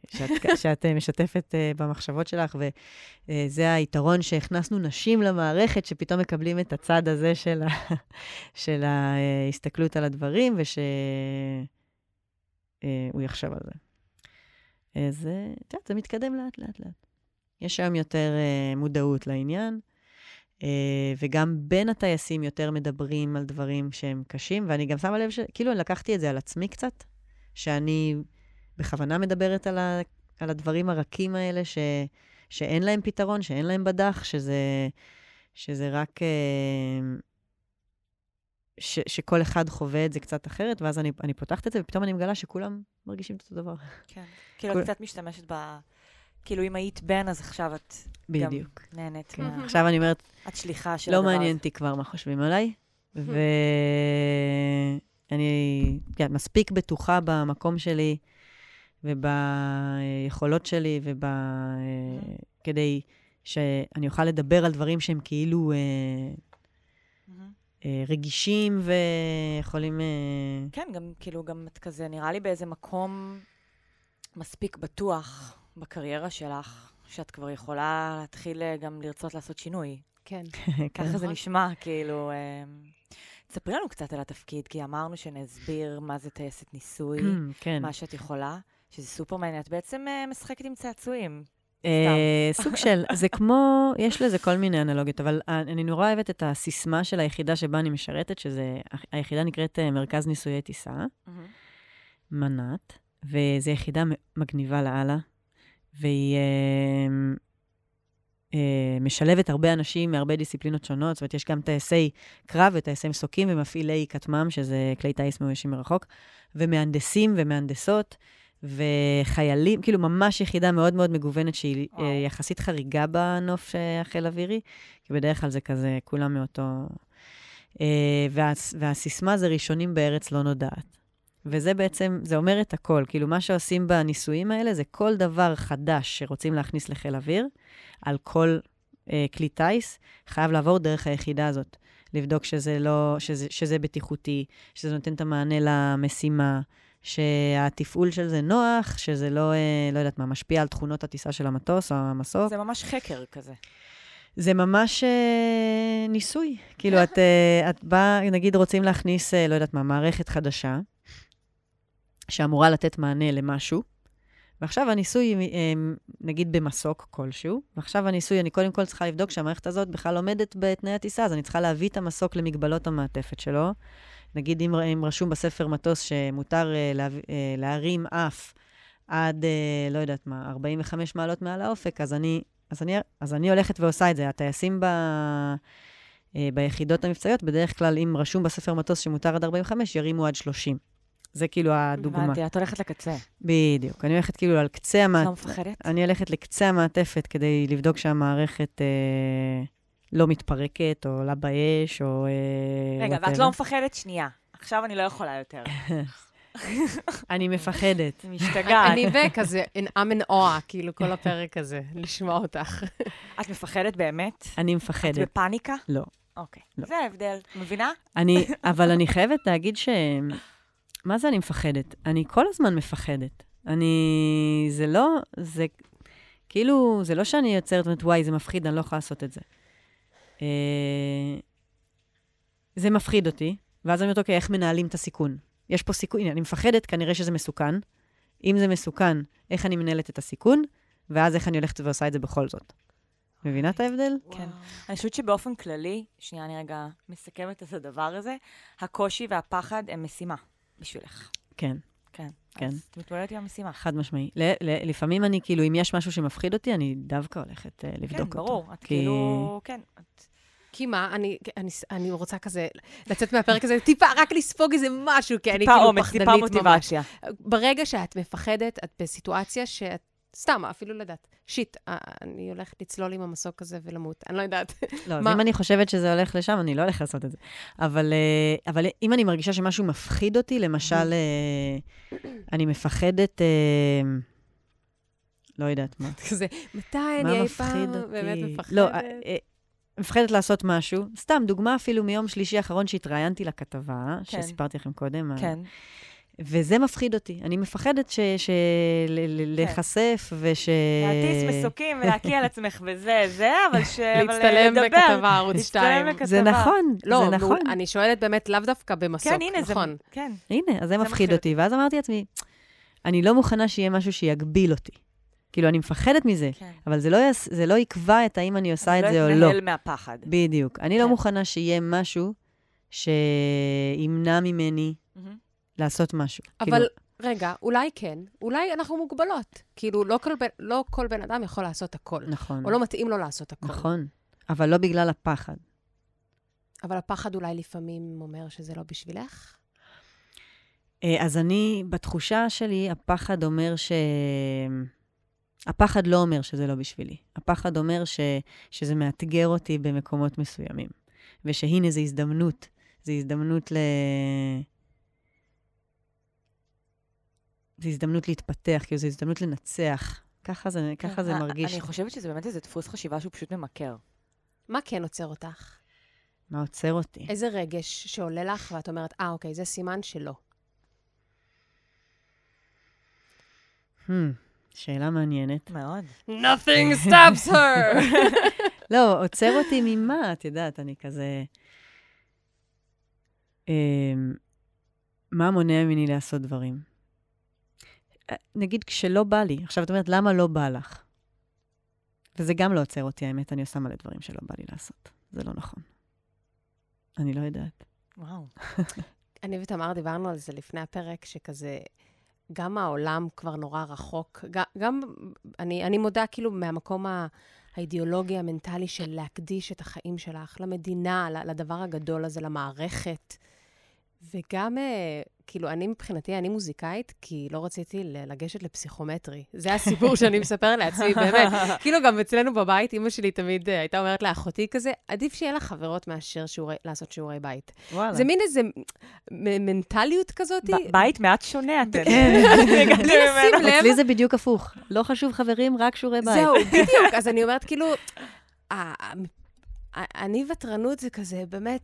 שאת, שאת אה, משתפת אה, במחשבות שלך, וזה היתרון שהכנסנו נשים למערכת, שפתאום מקבלים את הצד הזה של, ה... של ההסתכלות על הדברים, ושהוא יחשוב על זה. אז אה, את יודעת, זה מתקדם לאט-לאט-לאט. יש היום יותר אה, מודעות לעניין. Uh, וגם בין הטייסים יותר מדברים על דברים שהם קשים, ואני גם שמה לב שכאילו אני לקחתי את זה על עצמי קצת, שאני בכוונה מדברת על, ה, על הדברים הרכים האלה, ש, שאין להם פתרון, שאין להם בדח, שזה, שזה רק... Uh, ש, שכל אחד חווה את זה קצת אחרת, ואז אני, אני פותחת את זה, ופתאום אני מגלה שכולם מרגישים את אותו דבר. כן. כאילו, את קצת משתמשת ב... כאילו, אם היית בן, אז עכשיו את גם בדיוק. נהנית כן. מה... עכשיו אני אומרת, את שליחה של לא הדבר מעניין הזה. אותי כבר מה חושבים עליי, ואני כן, מספיק בטוחה במקום שלי וביכולות שלי, וב... כדי שאני אוכל לדבר על דברים שהם כאילו אה. אה, רגישים ויכולים... אה, כן, גם, כאילו, גם את כזה, נראה לי באיזה מקום מספיק בטוח בקריירה שלך, שאת כבר יכולה להתחיל אה, גם לרצות לעשות שינוי. כן. ככה זה נכון. נשמע, כאילו... אה, תספרי לנו קצת על התפקיד, כי אמרנו שנסביר מה זה טייסת ניסוי, כן. מה שאת יכולה, שזה סופר מעניין. את בעצם אה, משחקת עם צעצועים. אה, סוג של, זה כמו, יש לזה כל מיני אנלוגיות, אבל אני נורא אוהבת את הסיסמה של היחידה שבה אני משרתת, שזה, היחידה נקראת אה, מרכז ניסויי טיסה, מנת, וזו יחידה מגניבה לאללה, והיא אה, אה, משלבת הרבה אנשים מהרבה דיסציפלינות שונות, זאת אומרת, יש גם טייסי קרב וטייסי מסוקים ומפעילי כטמ"ם, שזה כלי טיס מאוישים מרחוק, ומהנדסים ומהנדסות. וחיילים, כאילו ממש יחידה מאוד מאוד מגוונת שהיא וואו. אה, יחסית חריגה בנוף אה, החיל אווירי, כי בדרך כלל זה כזה, כולם מאותו... אה, והס, והסיסמה זה ראשונים בארץ לא נודעת. וזה בעצם, זה אומר את הכל. כאילו, מה שעושים בניסויים האלה זה כל דבר חדש שרוצים להכניס לחיל אוויר, על כל אה, כלי טיס, חייב לעבור דרך היחידה הזאת. לבדוק שזה לא, שזה, שזה בטיחותי, שזה נותן את המענה למשימה, שהתפעול של זה נוח, שזה לא, אה, לא יודעת מה, משפיע על תכונות הטיסה של המטוס או המסוק. זה ממש חקר כזה. זה ממש אה, ניסוי. כאילו, את, אה, את באה, נגיד, רוצים להכניס, אה, לא יודעת מה, מערכת חדשה, שאמורה לתת מענה למשהו, ועכשיו הניסוי, אה, נגיד במסוק כלשהו, ועכשיו הניסוי, אני קודם כל צריכה לבדוק שהמערכת הזאת בכלל עומדת בתנאי הטיסה, אז אני צריכה להביא את המסוק למגבלות המעטפת שלו. נגיד, אם, אם רשום בספר מטוס שמותר אה, לה, אה, להרים אף עד, אה, לא יודעת מה, 45 מעלות מעל האופק, אז אני אז אני, אז אני הולכת ועושה את זה. הטייסים ב, ביחידות המבצעיות, בדרך כלל, אם רשום בספר מטוס שמותר עד 45, ירימו עד 30. זה כאילו הדוגמה. הבנתי, את הולכת לקצה. בדיוק. אני הולכת כאילו על קצה את המעט... לא מפחדת? אני הולכת לקצה המעטפת כדי לבדוק שהמערכת אה, לא מתפרקת, או עולה באש, או... אה, רגע, ואת. לא מפחדת? שנייה. עכשיו אני לא יכולה יותר. אני מפחדת. אני משתגעת. אני בכזה, I'm in awe, כאילו, כל הפרק הזה, לשמוע אותך. את מפחדת באמת? אני את מפחדת. בפאניקה? לא. אוקיי. לא. זה ההבדל, מבינה? אני, אבל אני חייבת להגיד ש... מה זה אני מפחדת? אני כל הזמן מפחדת. אני... זה לא... זה כאילו, זה לא שאני יוצרת, אומרת, וואי, זה מפחיד, אני לא יכולה לעשות את זה. אה, זה מפחיד אותי, ואז אני אומרת, אוקיי, איך מנהלים את הסיכון? יש פה סיכון, הנה, אני מפחדת, כנראה שזה מסוכן. אם זה מסוכן, איך אני מנהלת את הסיכון, ואז איך אני הולכת ועושה את זה בכל זאת. מבינה את ההבדל? כן. אני חושבת שבאופן כללי, שנייה, אני רגע מסכמת את הדבר הזה, הקושי והפחד הם משימה בשבילך. כן, כן. כן. אז את מתמודדת עם המשימה. חד משמעי. ל- ל- לפעמים אני, כאילו, אם יש משהו שמפחיד אותי, אני דווקא הולכת uh, לבדוק כן, אותו. ברור. את כי- כאילו, כן. את- כי מה, אני, אני, אני רוצה כזה לצאת מהפרק הזה, טיפה רק לספוג איזה משהו, כי אני טיפה כאילו אומץ, פחדנית טיפה ממש. מוטיבציה. ברגע שאת מפחדת, את בסיטואציה שאת, סתם, אפילו לא יודעת, שיט, אה, אני הולכת לצלול עם המסוק הזה ולמות, אני לא יודעת. לא, אז? אם אני חושבת שזה הולך לשם, אני לא הולכת לעשות את זה. אבל, אה, אבל אם אני מרגישה שמשהו מפחיד אותי, למשל, אה, אני מפחדת, לא יודעת מה. כזה, מתי מה אני אי פעם? באמת מפחדת? לא, אה, אה, מפחדת לעשות משהו. סתם, דוגמה אפילו מיום שלישי האחרון שהתראיינתי לכתבה, כן. שסיפרתי לכם קודם. כן. וזה מפחיד אותי. אני מפחדת ש- ש- ל- ל- כן. להיחשף וש... להטיס מסוקים ולהקיא על עצמך וזה, זה, אבל ש... אבל להצטלם לדבר. בכתבה ערוץ להצטלם 2. בכתבה. זה נכון, לא, זה נכון. נו, אני שואלת באמת לאו דווקא במסוק, כן, הנה, זה... נכון. כן. הנה, אז זה מפחיד מפחיד אותי. ואז אמרתי לעצמי, אני לא מוכנה שיהיה משהו שיגביל אותי. כאילו, אני מפחדת מזה, כן. אבל זה לא, יס, זה לא יקבע את האם אני עושה את זה או לא לא. יתנהל מהפחד. בדיוק. אני לא כן. מוכנה שיהיה משהו שימנע ממני מהמם. לעשות משהו. אבל כאילו, רגע, אולי כן, אולי אנחנו מוגבלות. כאילו, לא כל, בן, לא כל בן אדם יכול לעשות הכל. נכון, או לא מתאים לו לעשות הכל. נכון. אבל לא בגלל הפחד. אבל הפחד אולי לפעמים אומר שזה לא בשבילך? אה, אז אני, בתחושה שלי, הפחד אומר ש... הפחד לא אומר שזה לא בשבילי. הפחד אומר ש... שזה מאתגר אותי במקומות מסוימים. ושהנה, זו הזדמנות. זו הזדמנות ל... זו הזדמנות להתפתח, כאילו, זו הזדמנות לנצח. ככה זה, ככה זה מרגיש. אני חושבת שזה באמת איזה דפוס חשיבה שהוא פשוט ממכר. מה כן עוצר אותך? מה עוצר אותי? איזה רגש שעולה לך ואת אומרת, אה, אוקיי, זה סימן שלא. Hmm, שאלה מעניינת. מאוד. Nothing stops her! לא, עוצר אותי ממה? את יודעת, אני כזה... אמ, מה מונע ממני לעשות דברים? אה, נגיד כשלא בא לי. עכשיו את אומרת, למה לא בא לך? וזה גם לא עוצר אותי, האמת, אני עושה מלא דברים שלא בא לי לעשות. זה לא נכון. אני לא יודעת. וואו. אני ותמר דיברנו על זה לפני הפרק, שכזה, גם העולם כבר נורא רחוק. גם, גם אני, אני מודה כאילו מהמקום ה- האידיאולוגי, המנטלי של להקדיש את החיים שלך למדינה, לדבר הגדול הזה, למערכת. וגם, אה, כאילו, אני מבחינתי, אני מוזיקאית, כי לא רציתי לגשת לפסיכומטרי. זה הסיפור שאני מספר לעצמי, באמת. כאילו, גם אצלנו בבית, אימא שלי תמיד אה, הייתה אומרת לאחותי כזה, עדיף שיהיה לך חברות מאשר שיעורי, לעשות שיעורי בית. וואלה. זה מין איזה מנטליות כזאת. בית מעט שונה. כן. הגעתי בלי לשים. לב. אצלי זה בדיוק הפוך. לא חשוב חברים, רק שיעורי בית. זהו, בדיוק. אז אני אומרת, כאילו, אני ותרנות זה כזה, באמת,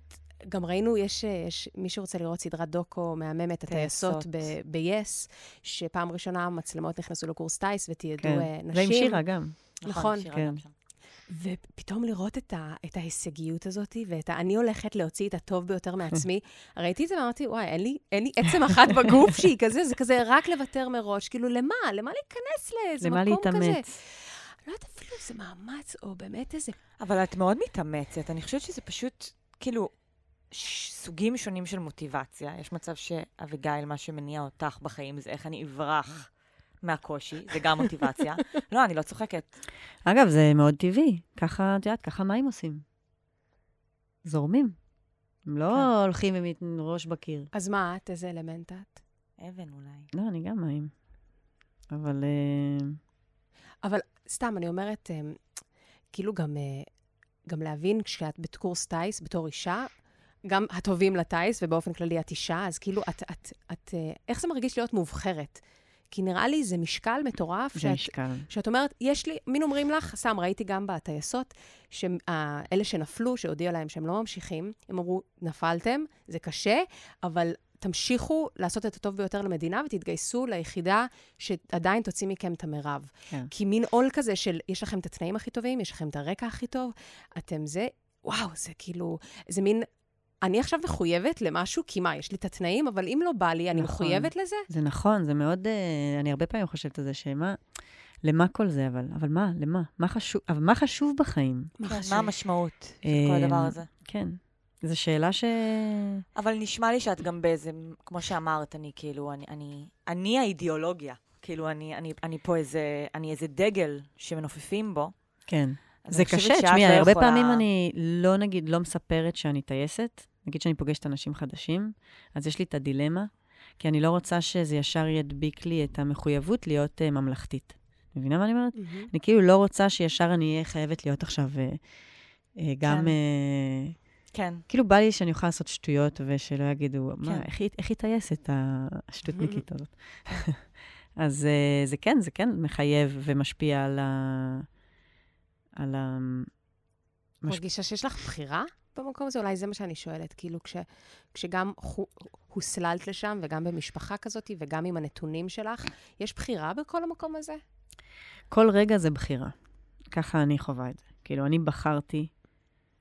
גם ראינו, יש, יש מי שרוצה לראות סדרת דוקו מהממת, הטייסות טייסות. ב-yes, שפעם ראשונה המצלמות נכנסו לקורס טיס ותיעדו כן. אה, נשים. זה עם שירה גם. נכון, שירה כן. גם שם. ופתאום לראות את, ה, את ההישגיות הזאת, ואת ה... אני הולכת להוציא את הטוב ביותר מעצמי. ראיתי את זה ואמרתי, וואי, אין לי, אין לי עצם אחת בגוף שהיא כזה, זה כזה רק לוותר מראש. כאילו, למה? למה להיכנס לאיזה למה מקום כזה? להתאמץ? לא יודעת אפילו איזה מאמץ, או באמת איזה... אבל את מאוד מתאמצת. אני חושבת שזה פשוט, כאילו, סוגים שונים של מוטיבציה. יש מצב שאביגיל, מה שמניע אותך בחיים זה איך אני אברח מהקושי, זה גם מוטיבציה. לא, אני לא צוחקת. אגב, זה מאוד טבעי. ככה, את יודעת, ככה מים עושים. זורמים. הם לא כן. הולכים עם ראש בקיר. אז מה את? איזה אלמנט את? אבן אולי. לא, אני גם מים. אבל... אה, אבל סתם, אני אומרת, אמ, כאילו גם, אה, גם להבין כשאת בקורס טיס, בתור אישה, גם הטובים לטיס, ובאופן כללי את אישה, אז כאילו, את, את, את, אה, איך זה מרגיש להיות מובחרת? כי נראה לי זה משקל מטורף, זה שאת, משקל. שאת אומרת, יש לי, מין אומרים לך, סתם, ראיתי גם בטייסות, שאלה שנפלו, שהודיעו להם שהם לא ממשיכים, הם אמרו, נפלתם, זה קשה, אבל תמשיכו לעשות את הטוב ביותר למדינה ותתגייסו ליחידה שעדיין תוציא מכם את המרב. כן. כי מין עול כזה של, יש לכם את התנאים הכי טובים, יש לכם את הרקע הכי טוב, אתם זה, וואו, זה כאילו, זה מין... אני עכשיו מחויבת למשהו, כי מה, יש לי את התנאים, אבל אם לא בא לי, אני נכון. מחויבת לזה? זה נכון, זה מאוד... אה, אני הרבה פעמים חושבת על זה, שמה... למה כל זה, אבל? אבל מה? למה? מה חשוב, אבל מה חשוב בחיים? מה חשוב? מה המשמעות של כל אמ, הדבר הזה? כן. זו שאלה ש... אבל נשמע לי שאת גם באיזה, כמו שאמרת, אני כאילו, אני, אני, אני האידיאולוגיה. כאילו, אני, אני, אני פה איזה, אני איזה דגל שמנופפים בו. כן. זה קשה, תשמעי, לא הרבה יכולה- פעמים אני לא, נגיד, לא מספרת שאני טייסת, נגיד שאני פוגשת אנשים חדשים, אז יש לי את הדילמה, כי אני לא רוצה שזה ישר ידביק לי את המחויבות להיות uh, ממלכתית. מבינה מה אני אומרת? מהמם. אני כאילו לא רוצה שישר אני אהיה חייבת להיות עכשיו uh, uh, גם... כן. Uh, כן. כאילו בא לי שאני אוכל לעשות שטויות ושלא יגידו, מה, כן. איך היא- איך היא טייסת, השטותניקית הזאת? אז uh, זה כן, זה כן מחייב ומשפיע על ה... על ה... מש- מרגישה שיש לך בחירה במקום הזה? אולי זה מה שאני שואלת. כאילו, כש, כשגם חו, הוסללת לשם, וגם במשפחה כזאת, וגם עם הנתונים שלך, יש בחירה בכל המקום הזה? כל רגע זה בחירה. ככה אני חווה את זה. כאילו, אני בחרתי,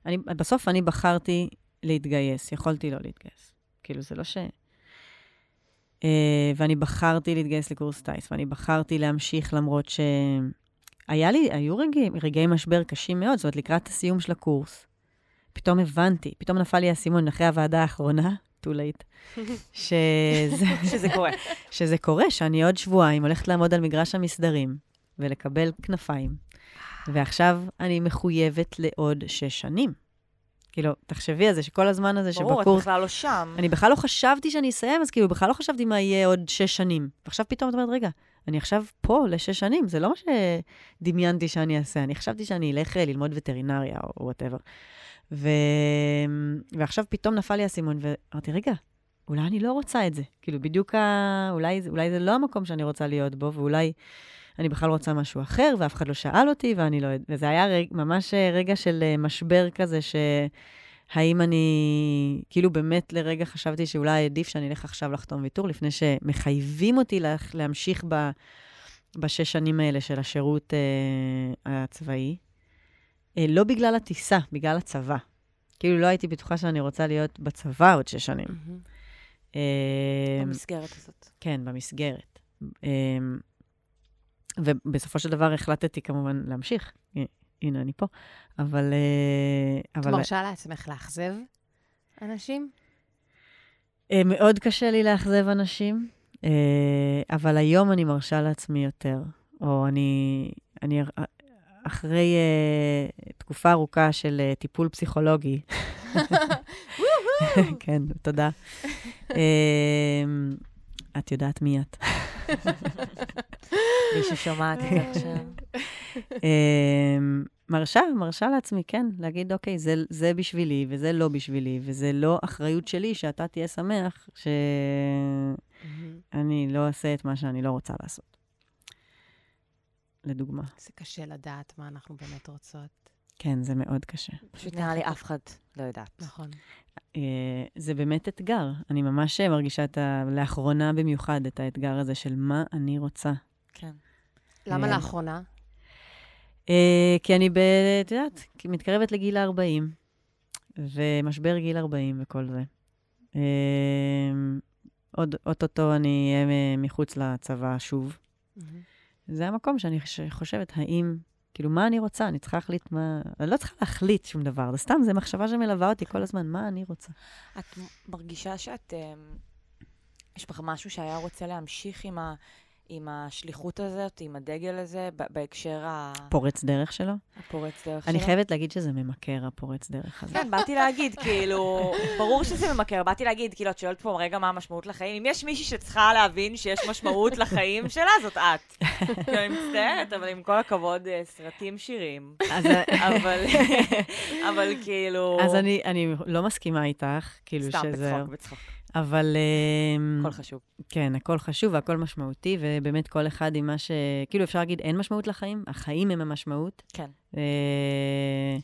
אני, בסוף אני בחרתי להתגייס, יכולתי לא להתגייס. כאילו, זה לא ש... Uh, ואני בחרתי להתגייס לקורס טיס, ואני בחרתי להמשיך למרות ש... היה לי, היו רגעי, רגעי משבר קשים מאוד, זאת אומרת, לקראת הסיום של הקורס, פתאום הבנתי, פתאום נפל לי האסימון אחרי הוועדה האחרונה, too late, שזה, שזה קורה. שזה קורה, שאני עוד שבועיים הולכת לעמוד על מגרש המסדרים ולקבל כנפיים, ועכשיו אני מחויבת לעוד שש שנים. כאילו, תחשבי על זה, שכל הזמן הזה ברור, את שבקורס... בכלל לא שם. אני בכלל לא חשבתי שאני אסיים, אז כאילו, בכלל לא חשבתי מה יהיה עוד שש שנים. ועכשיו פתאום את אומרת, רגע, אני עכשיו פה לשש שנים, זה לא מה שדמיינתי שאני אעשה. אני חשבתי שאני אלך אה, ללמוד וטרינריה או whatever. ו... ועכשיו פתאום נפל לי האסימון, ואמרתי, רגע, אולי אני לא רוצה את זה. כאילו, בדיוק ה... אולי, אולי זה לא המקום שאני רוצה להיות בו, ואולי אני בכלל רוצה משהו אחר, ואף אחד לא שאל אותי, ואני לא... וזה היה רגע, ממש אה, רגע של אה, משבר כזה, ש... האם אני, כאילו באמת לרגע חשבתי שאולי עדיף שאני אלך עכשיו לחתום ויתור, לפני שמחייבים אותי לה, להמשיך ב, בשש שנים האלה של השירות אה, הצבאי. אה, לא בגלל הטיסה, בגלל הצבא. כאילו לא הייתי בטוחה שאני רוצה להיות בצבא עוד שש שנים. מהמם. אה, במסגרת הזאת. כן, במסגרת. אה, ובסופו של דבר החלטתי כמובן להמשיך. הנה, אני פה. אבל... אה, את מרשה לעצמך לאכזב אנשים? אה, מאוד קשה לי לאכזב אנשים, אה, אבל היום אני מרשה לעצמי יותר. או אני, אני אחרי תקופה ארוכה של טיפול פסיכולוגי, כן, תודה. את יודעת מי את. מי ששומעת את זה עכשיו. אה, מרשה, מרשה לעצמי, כן, להגיד, אוקיי, זה, זה בשבילי וזה לא בשבילי, וזה לא אחריות שלי שאתה תהיה שמח שאני לא אעשה את מה שאני לא רוצה לעשות. לדוגמה. זה קשה לדעת מה אנחנו באמת רוצות. כן, זה מאוד קשה. פשוט נראה לי אף אחד לא יודעת. נכון. אה, זה באמת אתגר. אני ממש מרגישה את ה... לאחרונה במיוחד את האתגר הזה של מה אני רוצה. כן. למה אה, לאחרונה? אה, כי אני, ב... את יודעת, מתקרבת לגיל ה-40, ומשבר גיל 40 וכל זה. עוד אוטוטו אני אהיה מחוץ לצבא שוב. זה המקום שאני חושבת, האם, כאילו, מה אני רוצה? אני צריכה להחליט מה... אני לא צריכה להחליט שום דבר, זה סתם, זו מחשבה שמלווה אותי כל הזמן, מה אני רוצה? את מרגישה שאת... אמ, יש בך משהו שהיה רוצה להמשיך עם, ה, עם השליחות הזאת, עם הדגל הזה, בהקשר ה- פורץ דרך שלו? הפורץ דרך אני שלו? חייבת להגיד שזה ממכר, הפורץ דרך הזה. כן, באתי להגיד, כאילו, ברור שזה ממכר, באתי להגיד, כאילו, את שואלת פה רגע מה המשמעות לחיים. אם יש מישהי שצריכה להבין שיש משמעות לחיים שלה, זאת את. כאילו, אני מצטערת, אבל עם כל הכבוד, אה, סרטים, שירים. אבל, אבל כאילו... אז אני, אני לא מסכימה איתך, כאילו סתם, שזה... בצחוק, בצחוק. אבל... אמ, הכל חשוב. כן, הכל חשוב והכל משמעותי, ובאמת כל אחד עם מה ש... כאילו, אפשר להגיד, אין משמעות לחיים, החיים הם המשמעות. כן. אה,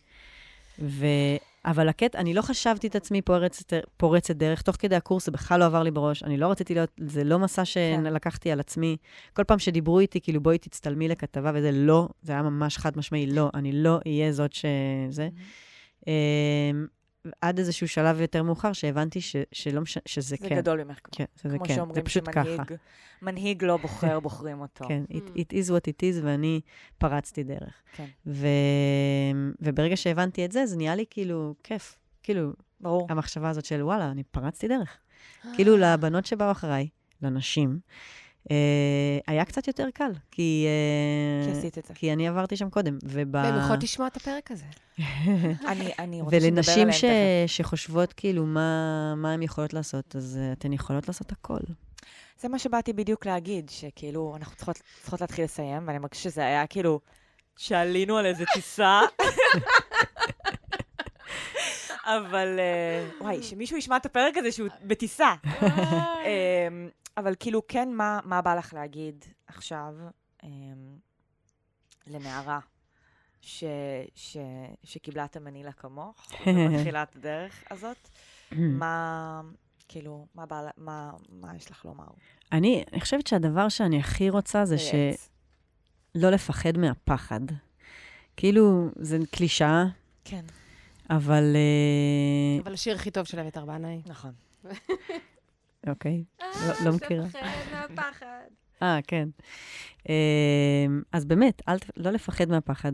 ו... אבל הקטע, אני לא חשבתי את עצמי פורצת, פורצת דרך, תוך כדי הקורס זה בכלל לא עבר לי בראש, אני לא רציתי להיות, זה לא מסע כן. שלקחתי על עצמי. כל פעם שדיברו איתי, כאילו, בואי תצטלמי לכתבה, וזה לא, זה היה ממש חד משמעי, לא, אני לא אהיה זאת שזה. אמ, עד איזשהו שלב יותר מאוחר, שהבנתי ש, שלא מש... שזה זה כן. גדול ממך. כן, שזה כמו כן. זה שאומרים ככה. שמנהיג, מנהיג לא בוחר, בוחרים אותו. כן, it, Mm. it is what it is, ואני פרצתי דרך. כן. ו... וברגע שהבנתי את זה, זה נהיה לי כאילו כיף. כאילו, ברור. המחשבה הזאת של וואלה, אני פרצתי דרך. כאילו, לבנות שבאו אחריי, לנשים, היה קצת יותר קל, כי... אה, כי עשית את זה. כי אני עברתי שם קודם. וב... והן יכולות לשמוע את הפרק הזה. אני, אני רוצה שנדבר ולנשים עליהם ש... שחושבות כאילו מה, מה הן יכולות לעשות, אז uh, אתן יכולות לעשות הכל. זה מה שבאתי בדיוק להגיד, שכאילו, אנחנו צריכות, צריכות להתחיל לסיים, ואני מרגישה שזה היה כאילו, שעלינו על איזה טיסה. אבל, אה, וואי, שמישהו ישמע את הפרק הזה שהוא בטיסה. אבל כאילו, כן, מה, מה בא לך להגיד עכשיו אמ, לנערה ש, ש, שקיבלה את המנילה כמוך, ומתחילה את הדרך הזאת? מה, כאילו, מה, בא, מה, מה יש לך לומר? אני, אני חושבת שהדבר שאני הכי רוצה זה שלא לייעץ. לפחד מהפחד. כאילו, זה קלישאה, כן, אבל... אה, אבל השיר הכי טוב של אמת ארבנאי. נכון. אוקיי, לא- לא מכירה. תפחד מהפחד. אה, כן. אה, אז באמת, לא לפחד מהפחד.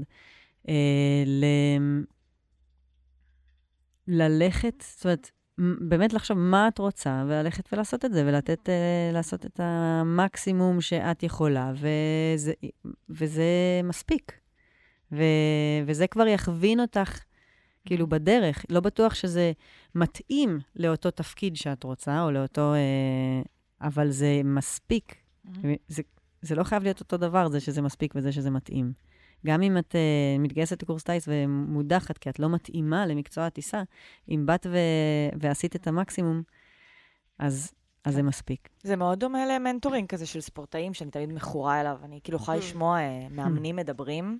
אה. ללכת, זאת אומרת, באמת לחשוב מה את רוצה, וללכת ולעשות את זה, ולתת, אה, לעשות את המקסימום שאת יכולה, וזה, וזה מספיק. ו, וזה כבר יכווין אותך, כאילו, בדרך. לא בטוח שזה מתאים לאותו תפקיד שאת רוצה, או לאותו... אה, אבל זה מספיק זה, זה לא חייב להיות אותו דבר, זה שזה מספיק וזה שזה מתאים. גם אם את אה, מתגייסת לקורס טיס ומודחת כי את לא מתאימה למקצוע הטיסה, אם באת ו... ועשית את המקסימום, אז, אז זה מספיק. זה מאוד דומה ל mentoring כזה של ספורטאים, שאני תמיד מכורה אליו. אני כאילו יכולה אמ. לשמוע אה, מאמנים מדברים,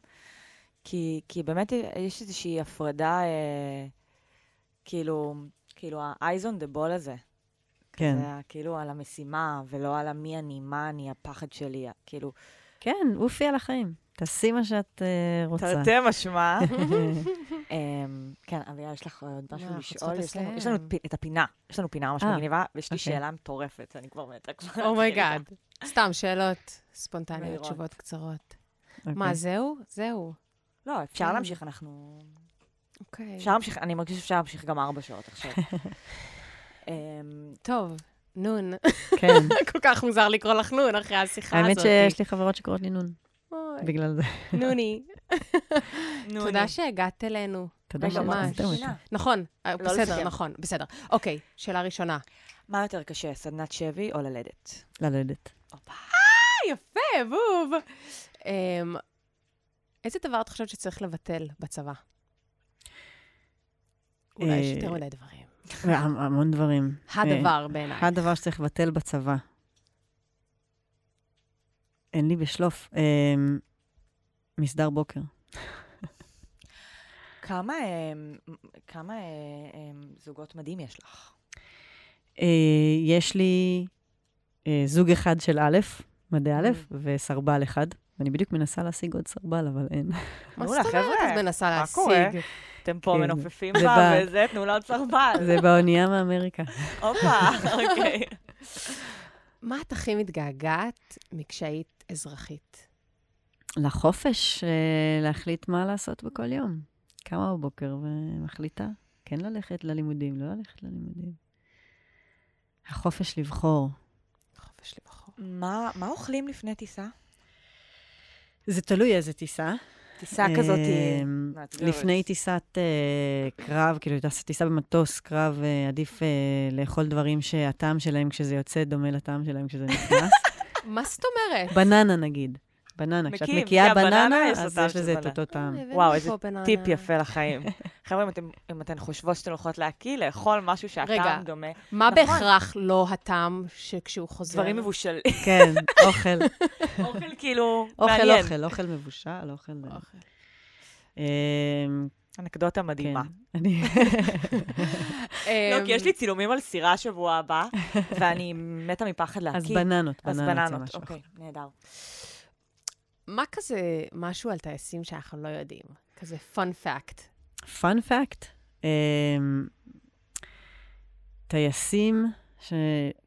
כי, כי באמת יש איזושהי הפרדה, אה, כאילו, כאילו ה-eyes on the ball הזה. כן. זה ה- כאילו על המשימה, ולא על המי אני, מה אני, הפחד שלי, כאילו, כן, עופי על החיים. תעשי מה שאת אה, רוצה. תרתי משמע. אמ, כן, אביה, יש לך עוד משהו לא, אנחנו לשאול? יש לנו- יש. לנו את הפינה, יש לנו פינה ממש אה, מגניבה, ויש לי אוקיי. שאלה מטורפת, אני כבר מתה כבר. oh my god. Oh סתם, שאלות ספונטניות. תשובות קצרות. אוקיי. מה, זהו? זהו. לא, אפשר כן. להמשיך, אנחנו... אוקיי. אפשר להמשיך, אני מרגישה שאפשר להמשיך גם ארבע שעות עכשיו. אמ, טוב, נון. כן. כל כך מוזר לקרוא לך נון אחרי השיחה הזאת. האמת שיש לי חברות שקוראות לי נון, בגלל זה. נוני. נו, תודה שהגעת אלינו. תודה ממש. נכון, אה, לא בסדר. נכון, בסדר. אוקיי, שאלה ראשונה. מה יותר קשה, סדנת שבי או ללדת? ללדת. אה, יפה, בוב. איזה דבר את חושבת שצריך לבטל בצבא? אולי יש אה, יותר מדי דברים. והמ- המון דברים. הדבר בעיניי. הדבר שצריך לבטל בצבא. אין לי בשלוף. אמ, מסדר בוקר. כמה כמה אה, זוגות מדהים יש לך? אה, יש לי אה, זוג אחד של א', מדעי א', Mm. וסרבל אחד. ואני בדיוק מנסה להשיג עוד סרבל, אבל אין. מה זאת אומרת את מנסה מה קורה? להשיג? אתם פה כן, מנופפים זה בה וזה, תנו לה עוד סרבל. זה באונייה מאמריקה. הופה, אוקיי. מה את הכי מתגעגעת מכשהיית אזרחית? לחופש, אה, להחליט מה לעשות בכל יום. קמה בבוקר ומחליטה כן ללכת ללימודים, לא ללכת ללימודים. החופש לבחור. חופש לבחור. מה מה אוכלים לפני טיסה? זה תלוי איזה טיסה. טיסה כזאת... אמ, מאתגרת. לפני טיסת אה, קרב, כאילו טיסה במטוס, קרב, אה, עדיף אה, לאכול דברים שהטעם שלהם כשזה יוצא דומה לטעם שלהם כשזה נכנס. מה זאת אומרת? בננה נגיד. בננה. כשאת מקיאה בננה אז יש לזה את. אותו טעם. וואו, איזה. טיפ יפה לחיים. חבר'ה, אם אתן חושבות שאתן הולכות להקיא, לאכול משהו רגע, שהטעם דומה. מה נכון. בהכרח לא הטעם שכשהוא חוזר? דברים מבושלים. כן, אוכל. אוכל כאילו אוכל, מעניין. אוכל, אוכל מבושל, אוכל... אה, אוכל. אמ, אנקדוטה כן. מדהימה. אני... לא, כי יש אמ, לי צילומים על סירה שבוע הבא, ואני מתה מפחד להקיא. אז בננות, אז בננות זה בננות. אוקיי, נהדר. מה כזה משהו על טייסים שאנחנו לא יודעים? כזה פun fact. פאנ פאקט, טייסים, ש...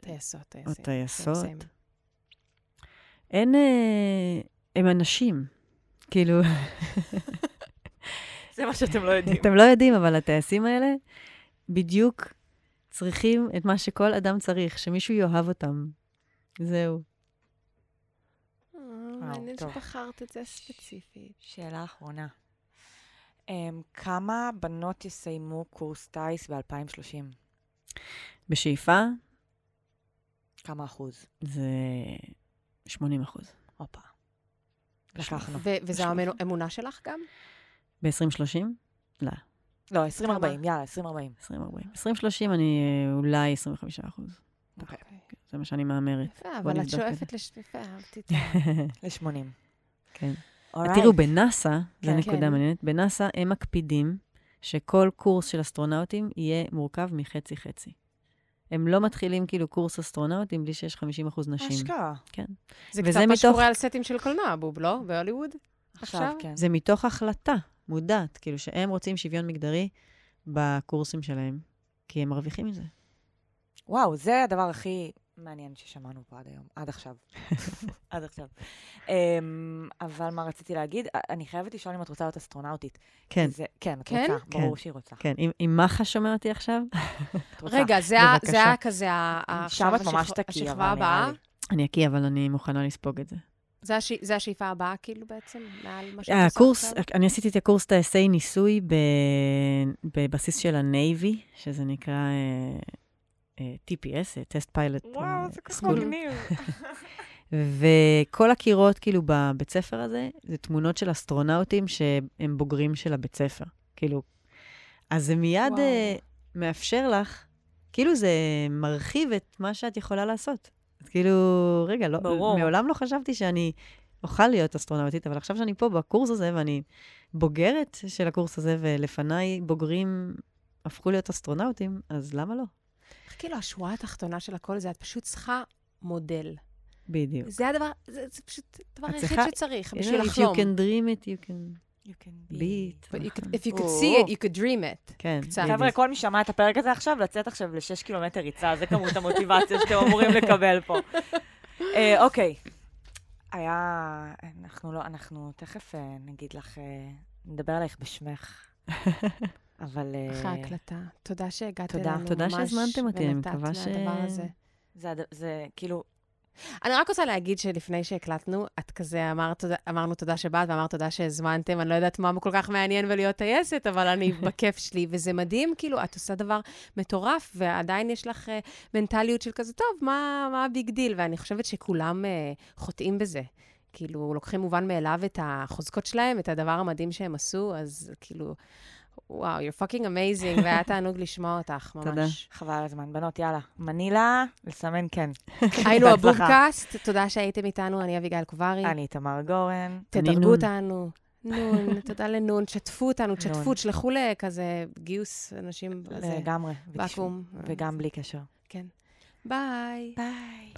טייסות, או טייסים. טייסות. טייסים. אין... אה, הם אנשים. כאילו, זה מה שאתם לא יודעים. אתם לא יודעים, אבל הטייסים האלה בדיוק צריכים את מה שכל אדם צריך, שמישהו יאהב אותם. זהו. מעניין. שבחרת את זה ספציפית. שאלה אחרונה. Um, כמה בנות יסיימו קורס טיס ב-2030? בשאיפה כמה אחוז? זה 80 אחוז. הופה. לקחנו. ו- וזו האמונו- האמונה שלך גם? ב-2030? לא, לא, 2040, יאללה, 2040. 2040. 2030 אני אה, אולי 25 אחוז. אוקיי. זה מה שאני מהמרת. יפה, אבל את שואפת לש... יפה, אהבתי את ה... ל-80. כן. תראו, בנאסא, זו כן. נקודה כן. מעניינת, בנאסא הם מקפידים שכל קורס של אסטרונאוטים יהיה מורכב מחצי-חצי. הם לא מתחילים כאילו קורס אסטרונאוטים בלי שיש 50 אחוז נשים. אשכרה. זה וזה קצת מה שקורה על סטים של קולנוע, בוב, לא? בהוליווד? עכשיו, עכשיו? כן. זה מתוך החלטה מודעת, כאילו שהם רוצים שוויון מגדרי בקורסים שלהם, כי הם מרוויחים מזה. וואו, זה הדבר הכי מעניין ששמענו פה עד היום, עד עכשיו. עד עכשיו. Um, אבל מה רציתי להגיד? אני חייבת לשאול אם את רוצה להיות אסטרונאוטית. כן, זה, כן, את כן? רוצה, ברור כן. שהיא רוצה. כן. אם, אם מח"ש שומע אותי עכשיו. רגע, זה היה כזה שם עכשיו את ממש תקי, השכבה נראה הבאה? לי. אני אקיא, אבל אני מוכנה לספוג את זה. זה הש- זה השאיפה הבאה, כאילו, בעצם? מעל מה שאת עושה הקורס, עכשיו? אני עשיתי את הקורס טייסי ניסוי ב, בבסיס של ה Navy, שזה נקרא אה, אה, TPS, test pilot וואו, זה כל כך. מגניב. וכל הקירות, כאילו, בבית ספר הזה, זה תמונות של אסטרונאוטים שהם בוגרים של הבית ספר. כאילו, אז זה מיד וואו. אה, מאפשר לך, כאילו זה מרחיב את מה שאת יכולה לעשות. אז כאילו, רגע, לא, ברור. מעולם לא חשבתי שאני אוכל להיות אסטרונאוטית, אבל עכשיו שאני פה בקורס הזה, ואני בוגרת של הקורס הזה, ולפניי בוגרים הפכו להיות אסטרונאוטים, אז למה לא? כאילו, השורה התחתונה של הכל זה, את פשוט צריכה מודל. בדיוק. זה הדבר, זה זה פשוט הדבר היחיד צריכה- שצריך, If בשביל you לחלום. can dream it, you can You can be it. But you could- נכון. if you could או. see it, you could dream it. כן. חבר'ה, כל מי שמע את הפרק הזה עכשיו, לצאת עכשיו לשש קילומטר ריצה, זה כמות המוטיבציה שאתם אמורים לקבל פה. אה, אוקיי. היה... אנחנו לא... אנחנו תכף אה, נגיד לך... אה, נדבר עלייך בשמך. אבל... אה, אחרי ההקלטה. תודה שהגעת תודה. אלינו. תודה ממש, שהזמנתם אותי, אני מקווה ש- הזה. זה כאילו... אני רק רוצה להגיד שלפני שהקלטנו, את כזה אמרת, תודה- אמרנו תודה שבאת ואמרת תודה שהזמנתם, אני לא יודעת מה כל כך מעניין ולהיות טייסת, אבל אני בכיף שלי, וזה מדהים, כאילו, את עושה דבר מטורף, ועדיין יש לך אה, מנטליות של כזה, טוב, מה, מה ה big deal? ואני חושבת שכולם אה, חוטאים בזה. כאילו, לוקחים מובן מאליו את החוזקות שלהם, את הדבר המדהים שהם עשו, אז כאילו, וואו, you're fucking amazing, והיה תענוג לשמוע אותך, ממש. תודה. חבל על הזמן. בנות, יאללה. מנילה, לסמן כן. היינו בהצלחה. הבובקאסט, תודה שהייתם איתנו, אני אביגיל קוברי. אני תמר גורן. תדרגו. אותנו. נון, תודה לנון, תשתפו אותנו, תשתפו. תשלחו לכזה גיוס אנשים בזה, לגמרי. ואקום. וגם בלי קשר. כן. ביי. ביי.